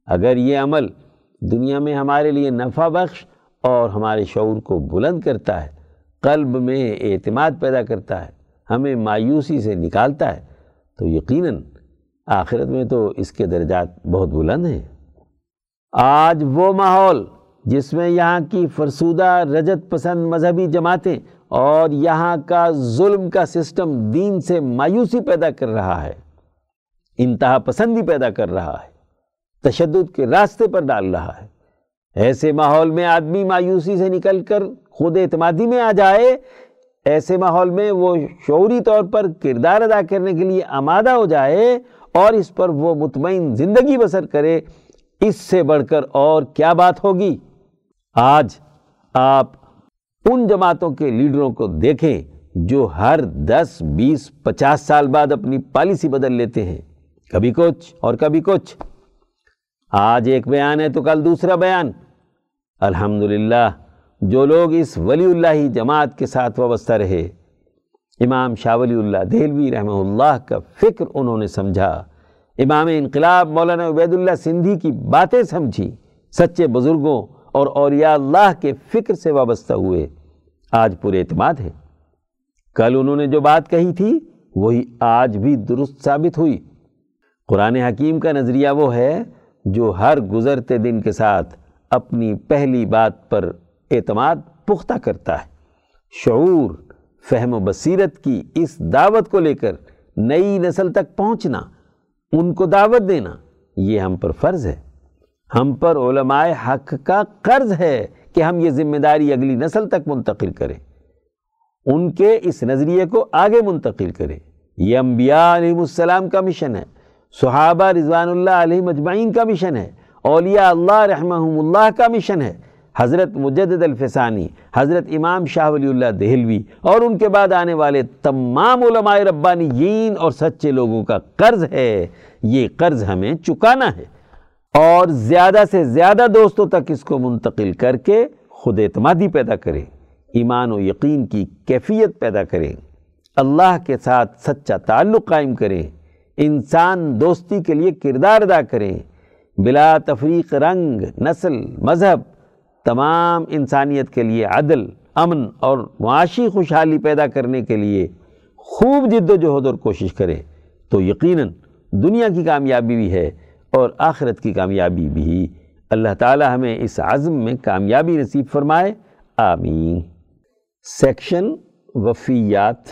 اگر یہ عمل دنیا میں ہمارے لیے نفع بخش اور ہمارے شعور کو بلند کرتا ہے، قلب میں اعتماد پیدا کرتا ہے، ہمیں مایوسی سے نکالتا ہے، تو یقیناً آخرت میں تو اس کے درجات بہت بلند ہیں۔ آج وہ ماحول جس میں یہاں کی فرسودہ رجت پسند مذہبی جماعتیں اور یہاں کا ظلم کا سسٹم دین سے مایوسی پیدا کر رہا ہے، انتہا پسندی پیدا کر رہا ہے، تشدد کے راستے پر ڈال رہا ہے۔ ایسے ماحول میں آدمی مایوسی سے نکل کر خود اعتمادی میں آ جائے، ایسے ماحول میں وہ شعوری طور پر کردار ادا کرنے کے لیے آمادہ ہو جائے اور اس پر وہ مطمئن زندگی بسر کرے، اس سے بڑھ کر اور کیا بات ہوگی؟ آج آپ ان جماعتوں کے لیڈروں کو دیکھیں جو ہر دس، بیس، پچاس سال بعد اپنی پالیسی بدل لیتے ہیں۔ کبھی کچھ اور کبھی کچھ۔ آج ایک بیان ہے تو کل دوسرا بیان۔ الحمدللہ، جو لوگ اس ولی اللہ جماعت کے ساتھ وابستہ رہے۔ امام شاہ ولی اللہ دہلوی رحمہ اللہ کا فکر انہوں نے سمجھا۔ امام انقلاب مولانا عبید اللہ سندھی کی باتیں سمجھی۔ سچے بزرگوں اور اولیاء اللہ کے فکر سے وابستہ ہوئے۔ آج پورے اعتماد ہے کل انہوں نے جو بات کہی تھی، وہی آج بھی درست ثابت ہوئی۔ قرآن حکیم کا نظریہ وہ ہے جو ہر گزرتے دن کے ساتھ اپنی پہلی بات پر اعتماد پختہ کرتا ہے۔ شعور فہم و بصیرت کی اس دعوت کو لے کر نئی نسل تک پہنچنا، ان کو دعوت دینا، یہ ہم پر فرض ہے۔ ہم پر علماء حق کا قرض ہے کہ ہم یہ ذمہ داری اگلی نسل تک منتقل کریں۔ ان کے اس نظریے کو آگے منتقل کریں۔ یہ انبیاء علیہ السلام کا مشن ہے، صحابہ رضوان اللہ علیہ مجمعین کا مشن ہے، اولیاء اللہ رحمہ اللہ کا مشن ہے۔ حضرت مجدد الفسانی، حضرت امام شاہ ولی اللہ دہلوی اور ان کے بعد آنے والے تمام علماء ربانیین اور سچے لوگوں کا قرض ہے، یہ قرض ہمیں چکانا ہے۔ اور زیادہ سے زیادہ دوستوں تک اس کو منتقل کر کے خود اعتمادی پیدا کریں، ایمان و یقین کی کیفیت پیدا کریں۔ اللہ کے ساتھ سچا تعلق قائم کریں۔ انسان دوستی کے لیے کردار ادا کریں۔ بلا تفریق رنگ، نسل، مذہب تمام انسانیت کے لیے عدل، امن اور معاشی خوشحالی پیدا کرنے کے لیے خوب جد و جہد اور کوشش کریں تو یقیناً دنیا کی کامیابی بھی ہے اور آخرت کی کامیابی بھی۔ اللہ تعالی ہمیں اس عزم میں کامیابی نصیب فرمائے۔ آمین۔ سیکشن وفیات۔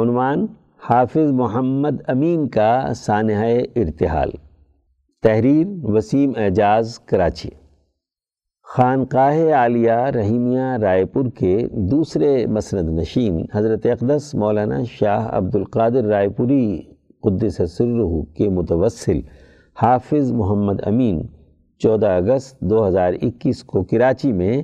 عنوان حافظ محمد امین کا سانحہ ارتحال۔ تحریر وسیم اعجاز کراچی۔ خانقاہ عالیہ رحیمیہ رائے پور کے دوسرے مسند نشین حضرت اقدس مولانا شاہ عبد القادر رائے پوری قدس سرہ کے متوسل حافظ محمد امین چودہ اگست دو ہزار اکیس کو کراچی میں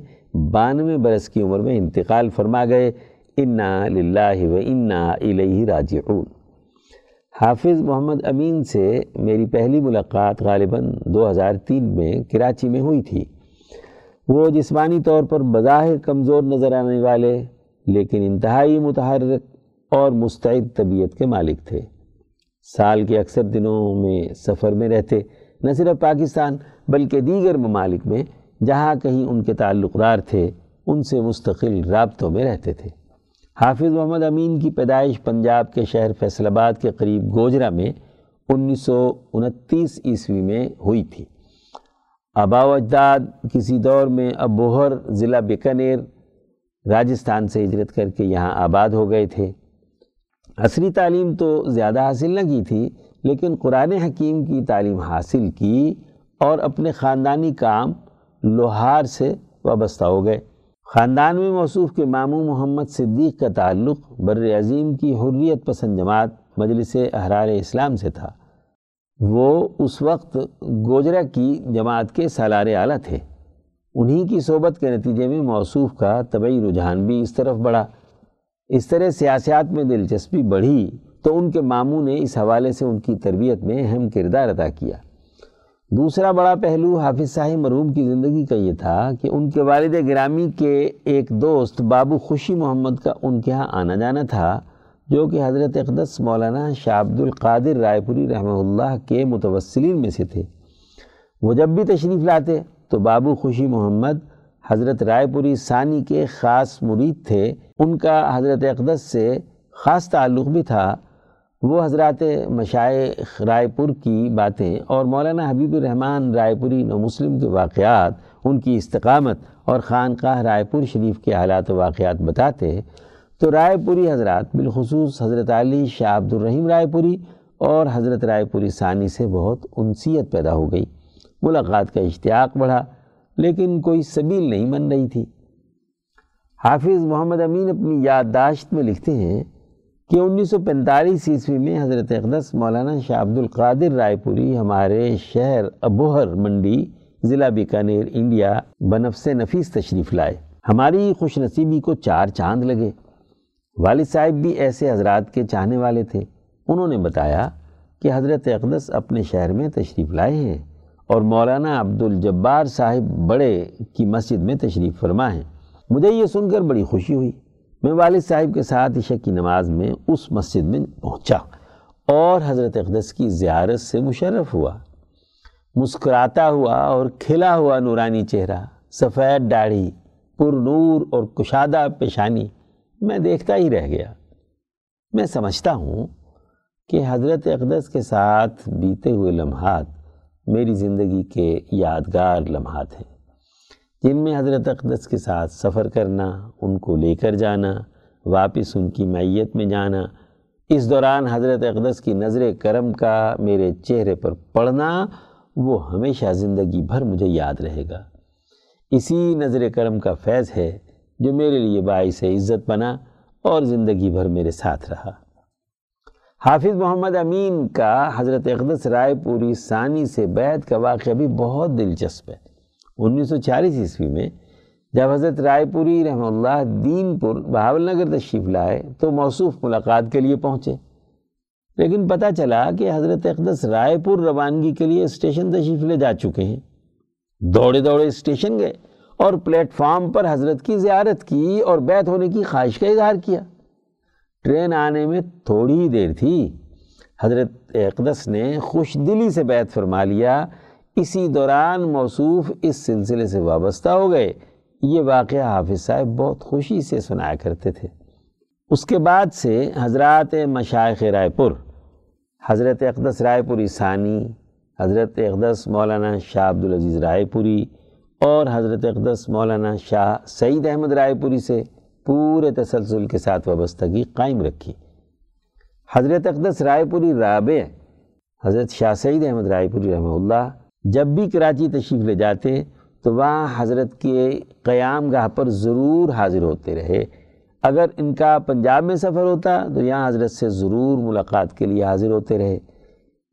بانوے برس کی عمر میں انتقال فرما گئے۔ انا للہ و انا الیہ راجعون۔ حافظ محمد امین سے میری پہلی ملاقات غالباً دو ہزار تین میں کراچی میں ہوئی تھی۔ وہ جسمانی طور پر بظاہر کمزور نظر آنے والے، لیکن انتہائی متحرک اور مستعد طبیعت کے مالک تھے۔ سال کے اکثر دنوں میں سفر میں رہتے، نہ صرف پاکستان بلکہ دیگر ممالک میں، جہاں کہیں ان کے تعلقات تھے، ان سے مستقل رابطوں میں رہتے تھے۔ حافظ محمد امین کی پیدائش پنجاب کے شہر فیصل آباد کے قریب گوجرا میں انیس سو انتیس عیسوی میں ہوئی تھی۔ آبا و اجداد کسی دور میں ابوہر ضلع بیکانیر راجستھان سے ہجرت کر کے یہاں آباد ہو گئے تھے۔ عصری تعلیم تو زیادہ حاصل نہ کی تھی، لیکن قرآن حکیم کی تعلیم حاصل کی اور اپنے خاندانی کام لوہار سے وابستہ ہو گئے۔ خاندان میں موصوف کے ماموں محمد صدیق کا تعلق بر عظیم کی حریت پسند جماعت مجلس احرار اسلام سے تھا۔ وہ اس وقت گوجرا کی جماعت کے سالار اعلیٰ تھے۔ انہی کی صحبت کے نتیجے میں موصوف کا طبعی رجحان بھی اس طرف بڑھا۔ اس طرح سیاسیات میں دلچسپی بڑھی تو ان کے ماموں نے اس حوالے سے ان کی تربیت میں اہم کردار ادا کیا۔ دوسرا بڑا پہلو حافظ صاحب مرحوم کی زندگی کا یہ تھا کہ ان کے والد گرامی کے ایک دوست بابو خوشی محمد کا ان کے ہاں آنا جانا تھا، جو کہ حضرت اقدس مولانا شاہ عبد القادر رائے پوری رحمہ اللہ کے متوسلین میں سے تھے۔ وہ جب بھی تشریف لاتے تو بابو خوشی محمد حضرت رائے پوری ثانی کے خاص مرید تھے۔ ان کا حضرت اقدس سے خاص تعلق بھی تھا۔ وہ حضرات مشائق رائے پور کی باتیں اور مولانا حبیب الرحمن رائے پوری نو مسلم کے واقعات، ان کی استقامت اور خانقاہ رائے پور شریف کے حالات و واقعات بتاتے تو رائے پوری حضرات بالخصوص حضرت علی شاہ عبد الرحیم رائے پوری اور حضرت رائے پوری ثانی سے بہت انسیت پیدا ہو گئی۔ ملاقات کا اشتیاق بڑھا، لیکن کوئی سبیل نہیں بن رہی تھی۔ حافظ محمد امین اپنی یادداشت میں لکھتے ہیں کہ انیس سو پینتالیس عیسوی میں حضرت اقدس مولانا شاہ عبد القادر رائے پوری ہمارے شہر ابوہر منڈی ضلع بیکانیر انڈیا بنفس نفیس تشریف لائے۔ ہماری خوش نصیبی کو چار چاند لگے۔ والد صاحب بھی ایسے حضرات کے چاہنے والے تھے۔ انہوں نے بتایا کہ حضرت اقدس اپنے شہر میں تشریف لائے ہیں اور مولانا عبد الجبار صاحب بڑے کی مسجد میں تشریف فرما ہیں۔ مجھے یہ سن کر بڑی خوشی ہوئی۔ میں والد صاحب کے ساتھ عشق کی نماز میں اس مسجد میں پہنچا اور حضرت اقدس کی زیارت سے مشرف ہوا۔ مسکراتا ہوا اور کھلا ہوا نورانی چہرہ، سفید داڑھی پر نور اور کشادہ پیشانی میں دیکھتا ہی رہ گیا۔ میں سمجھتا ہوں کہ حضرت اقدس کے ساتھ بیتے ہوئے لمحات میری زندگی کے یادگار لمحات ہیں۔ جن میں حضرت اقدس کے ساتھ سفر کرنا، ان کو لے کر جانا، واپس ان کی میت میں جانا، اس دوران حضرت اقدس کی نظر کرم کا میرے چہرے پر پڑنا، وہ ہمیشہ زندگی بھر مجھے یاد رہے گا۔ اسی نظر کرم کا فیض ہے جو میرے لیے باعث عزت بنا اور زندگی بھر میرے ساتھ رہا۔ حافظ محمد امین کا حضرت اقدس رائے پوری ثانی سے بیعت کا واقعہ بھی بہت دلچسپ ہے۔ انیس سو چالیس عیسوی میں جب حضرت رائے پوری رحمہ اللہ دین پور بہاول نگر تشریف لائے تو موصوف ملاقات کے لیے پہنچے۔ لیکن پتہ چلا کہ حضرت اقدس رائے پور روانگی کے لیے اسٹیشن تشریف لے جا چکے ہیں۔ دوڑے دوڑے اسٹیشن گئے اور پلیٹ فارم پر حضرت کی زیارت کی اور بیت ہونے کی خواہش کا اظہار کیا۔ ٹرین آنے میں تھوڑی ہی دیر تھی۔ حضرت اقدس نے خوش دلی سے بیت فرما لیا اسی دوران موصوف اس سلسلے سے وابستہ ہو گئے۔ یہ واقعہ حافظ صاحب بہت خوشی سے سنایا کرتے تھے۔ اس کے بعد سے حضرات مشائق رائے پور، حضرت اقدس رائے پوری ثانی، حضرت اقدس مولانا شاہ عبدالعزیز رائے پوری اور حضرت اقدس مولانا شاہ سعید احمد رائے پوری سے پورے تسلسل کے ساتھ وابستگی قائم رکھی۔ حضرت اقدس رائے پوری رابع، حضرت شاہ سعید احمد رائے پوری رحمہ اللہ جب بھی کراچی تشریف لے جاتے تو وہاں حضرت کے قیام گاہ پر ضرور حاضر ہوتے رہے۔ اگر ان کا پنجاب میں سفر ہوتا تو یہاں حضرت سے ضرور ملاقات کے لیے حاضر ہوتے رہے۔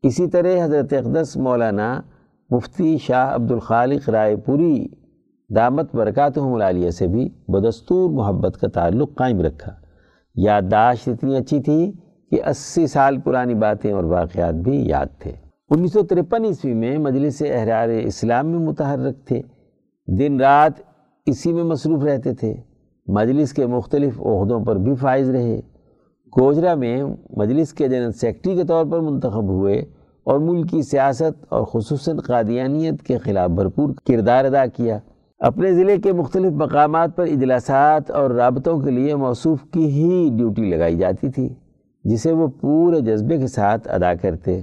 اسی طرح حضرت اقدس مولانا مفتی شاہ عبد الخالق رائے پوری دامت برکاتہم العالیہ سے بھی بدستور محبت کا تعلق قائم رکھا۔ یادداشت اتنی اچھی تھی کہ اسی سال پرانی باتیں اور واقعات بھی یاد تھے۔ انیس سو ترپن عیسوی میں مجلس احرار اسلام میں متحرک تھے۔ دن رات اسی میں مصروف رہتے تھے۔ مجلس کے مختلف عہدوں پر بھی فائز رہے۔ گوجرا میں مجلس کے جنرل سیکٹری کے طور پر منتخب ہوئے اور ملک کی سیاست اور خصوصاً قادیانیت کے خلاف بھرپور کردار ادا کیا۔ اپنے ضلع کے مختلف مقامات پر اجلاسات اور رابطوں کے لیے موصوف کی ہی ڈیوٹی لگائی جاتی تھی، جسے وہ پورے جذبے کے ساتھ ادا کرتے۔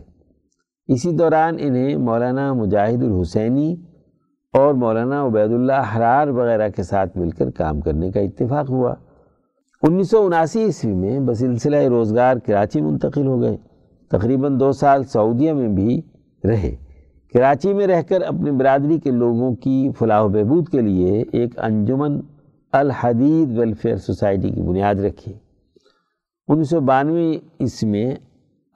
اسی دوران انہیں مولانا مجاہد الحسینی اور مولانا عبید اللہ حرار وغیرہ کے ساتھ مل کر کام کرنے کا اتفاق ہوا۔ انیس سو اناسی عیسوی میں بسلسلہ روزگار کراچی منتقل ہو گئے۔ تقریباً دو سال سعودیہ میں بھی رہے۔ کراچی میں رہ کر اپنی برادری کے لوگوں کی فلاح و بہبود کے لیے ایک انجمن الحدید ویلفیئر سوسائٹی کی بنیاد رکھی۔ انیس سو بانوے اس میں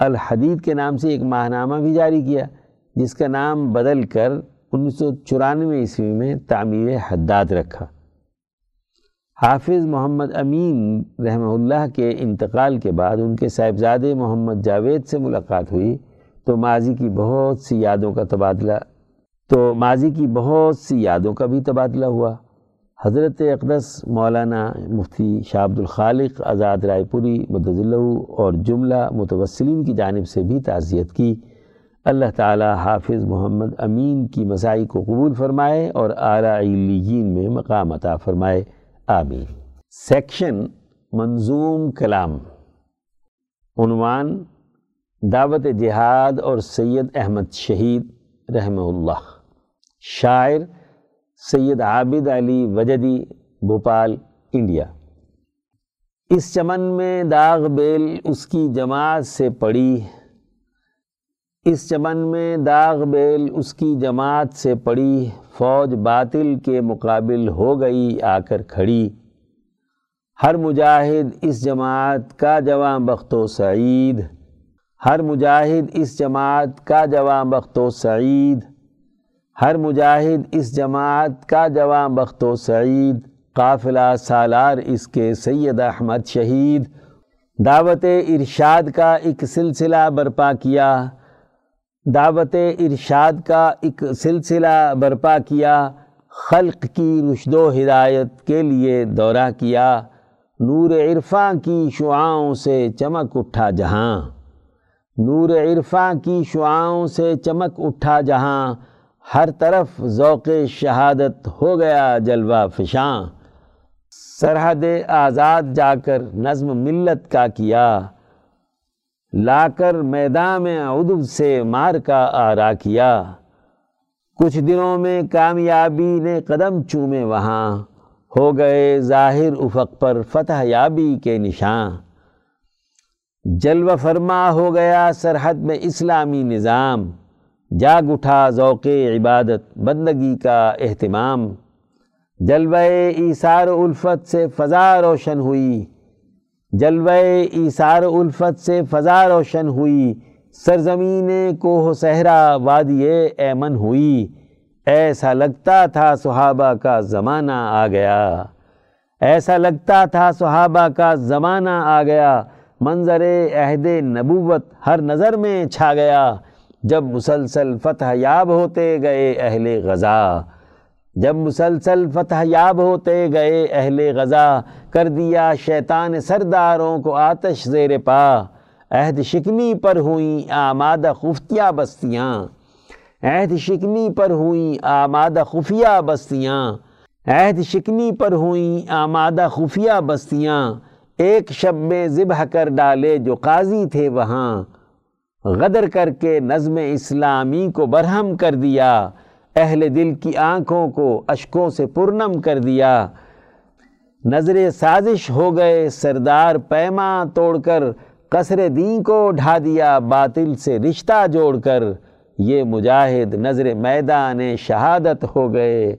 الحدید کے نام سے ایک ماہنامہ بھی جاری کیا، جس کا نام بدل کر انیس سو چورانوے عیسوی میں تعمیر حداد رکھا۔ حافظ محمد امین رحمہ اللہ کے انتقال کے بعد ان کے صاحبزادے محمد جاوید سے ملاقات ہوئی۔ تو ماضی کی بہت سی یادوں کا تبادلہ، تو ماضی کی بہت سی یادوں کا بھی تبادلہ ہوا۔ حضرت اقدس مولانا مفتی شاہ عبد الخالق آزاد رائے پوری مدضلہ اور جملہ متوسلین کی جانب سے بھی تعزیت کی۔ اللہ تعالی حافظ محمد امین کی مسائی کو قبول فرمائے اور اعلیٰ علیین میں مقام عطا فرمائے۔ آمین۔ سیکشن منظوم کلام۔ عنوان دعوت جہاد اور سید احمد شہید رحمہ اللہ۔ شاعر سید عابد علی وجدی، بھوپال، انڈیا۔ اس چمن میں داغ بیل اس کی جماعت سے پڑی۔ اس چمن میں داغ بیل اس کی جماعت سے پڑی۔ فوج باطل کے مقابل ہو گئی، آ کر کھڑی۔ ہر مجاہد اس جماعت کا جواں بخت و سعید۔ ہر مجاہد اس جماعت کا جواں بخت و سعید۔ ہر مجاہد اس جماعت کا جواں بخت و سعید، قافلہ سالار اس کے سید احمد شہید۔ دعوت ارشاد کا ایک سلسلہ برپا کیا۔ دعوت ارشاد کا ایک سلسلہ برپا کیا۔ خلق کی رشد و ہدایت کے لیے دورہ کیا۔ نور عرفاں کی شعاؤں سے چمک اٹھا جہاں۔ نور عرفاں کی شعاؤں سے چمک اٹھا جہاں۔ ہر طرف ذوق شہادت ہو گیا جلوہ فشاں۔ سرحد آزاد جا کر نظم ملت کا کیا۔ لا کر میدان ادب سے مار کا آرا کیا۔ کچھ دنوں میں کامیابی نے قدم چومے وہاں۔ ہو گئے ظاہر افق پر فتح یابی کے نشان جلوہ فرما ہو گیا سرحد میں اسلامی نظام۔ جاگ اٹھا ذوق عبادت، بندگی کا اہتمام۔ جلوہ ایثار الفت سے فضا روشن ہوئی۔ جلوہ ایثار الفت سے فضا روشن ہوئی۔ سرزمین کوہ صحرا وادی ایمن ہوئی۔ ایسا لگتا تھا صحابہ کا زمانہ آ گیا۔ ایسا لگتا تھا صحابہ کا زمانہ آ گیا۔ منظر عہد نبوت ہر نظر میں چھا گیا۔ جب مسلسل فتح یاب ہوتے گئے اہل غزہ جب مسلسل فتح یاب ہوتے گئے اہل غزہ کر دیا شیطان سرداروں کو آتش زیر پا، عہد شکنی پر ہوئیں آمادہ خفتیہ بستیاں، عہد شکنی پر ہوئیں آمادہ خفیہ بستیاں، عہد شکنی پر ہوئیں آمادہ خفیہ بستیاں، ایک شب میں ذبح کر ڈالے جو قاضی تھے وہاں۔ غدر کر کے نظم اسلامی کو برہم کر دیا، اہل دل کی آنکھوں کو اشکوں سے پرنم کر دیا۔ نظر سازش ہو گئے، سردار پیما توڑ کر قصر دین کو ڈھا دیا، باطل سے رشتہ جوڑ کر۔ یہ مجاہد نظر میدان شہادت ہو گئے۔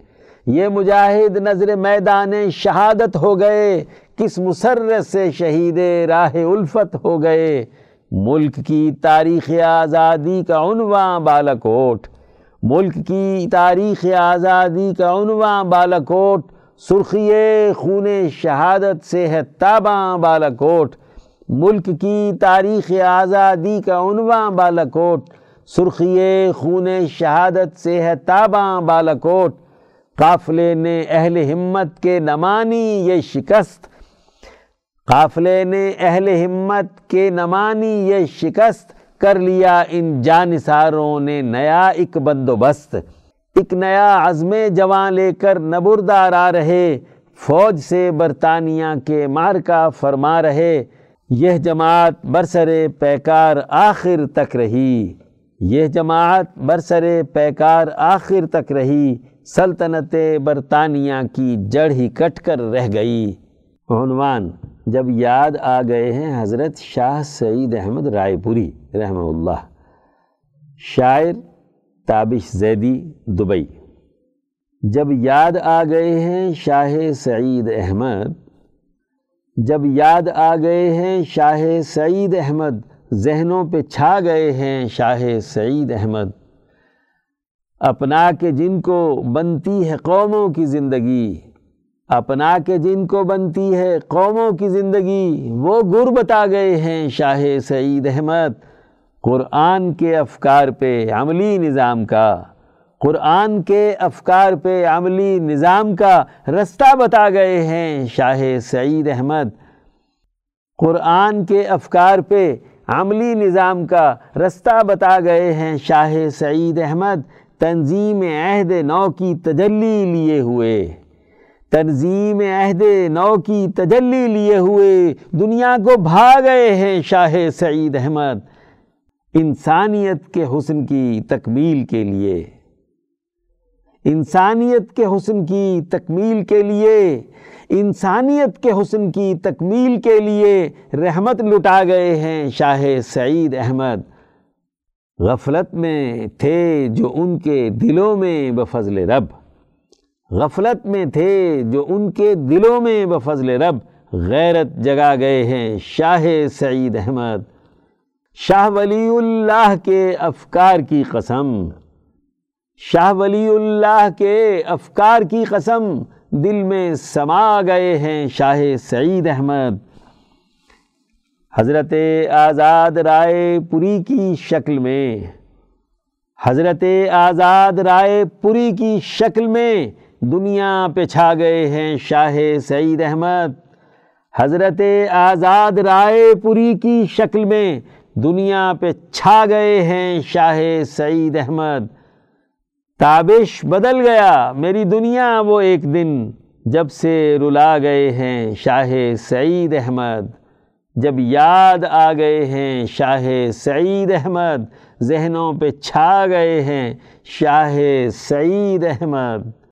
یہ مجاہد نظر میدان شہادت ہو گئے۔ کس مسرت سے شہید راہ الفت ہو گئے۔ ملک کی تاریخ آزادی کا عنوان بالاکوٹ، ملک کی تاریخ آزادی کا عنوان بالاکوٹ، سرخی خون شہادت سے ہے تاباں بالاکوٹ، ملک کی تاریخ آزادی کا عنوان بالاکوٹ، سرخی خون شہادت سے ہے تاباں بالاکوٹ۔ قافلے نے اہل ہمت کے نمانی یہ شکست قافلے نے اہل ہمت کے نمانی یہ شکست کر لیا۔ ان جانساروں نے نیا ایک بندوبست، ایک نیا عزم جوان لے کر نبردار آ رہے۔ فوج سے برطانیہ کے مار کا فرما رہے۔ یہ جماعت برسر پیکار آخر تک رہی۔ یہ جماعت برسر پیکار آخر تک رہی۔ سلطنت برطانیہ کی جڑ ہی کٹ کر رہ گئی۔ عنوان جب یاد آ گئے ہیں حضرت شاہ سعید احمد رائے پوری، رحمہ اللہ۔ شاعر تابش زیدی، دبئی۔ جب یاد آ گئے ہیں شاہ سعید احمد، جب یاد آ گئے ہیں شاہ سعید احمد، ذہنوں پہ چھا گئے ہیں شاہ سعید احمد۔ اپنا کے جن کو بنتی ہے قوموں کی زندگی اپنا کے جن کو بنتی ہے قوموں کی زندگی، وہ غربت آ گئے ہیں شاہ سعید احمد۔ قرآن کے افکار پہ عملی نظام کا۔ قرآن کے افکار پہ عملی نظام کا رستہ بتا گئے ہیں شاہ سعید احمد۔ قرآن کے افکار پہ عملی نظام کا رستہ بتا گئے ہیں شاہ سعید احمد۔ تنظیم عہد نو کی تجلی لیے ہوئے۔ تنظیم عہد نو کی تجلی لیے ہوئے دنیا کو بھا گئے ہیں شاہ سعید احمد۔ انسانیت کے حسن کی تکمیل کے لیے۔ انسانیت کے حسن کی تکمیل کے لیے۔ انسانیت کے حسن کی تکمیل کے لیے رحمت لٹا گئے ہیں شاہ سعید احمد۔ غفلت میں تھے جو ان کے دلوں میں بفضل رب۔ غفلت میں تھے جو ان کے دلوں میں بفضل رب غیرت جگا گئے ہیں، شاہ سعید احمد۔ شاہ ولی اللہ کے افکار کی قسم۔ شاہ ولی اللہ کے افکار کی قسم۔ دل میں سما گئے ہیں شاہ سعید احمد۔ حضرت آزاد رائے پوری کی شکل میں۔ حضرت آزاد رائے پوری کی شکل میں۔ دنیا پہ چھا گئے ہیں شاہ سعید احمد۔ حضرت آزاد رائے پوری کی شکل میں دنیا پہ چھا گئے ہیں شاہ سعید احمد۔ تابش بدل گیا، میری دنیا وہ ایک دن جب سے رلا گئے ہیں شاہ سعید احمد۔ جب یاد آ گئے ہیں شاہ سعید احمد، ذہنوں پہ چھا گئے ہیں شاہ سعید احمد۔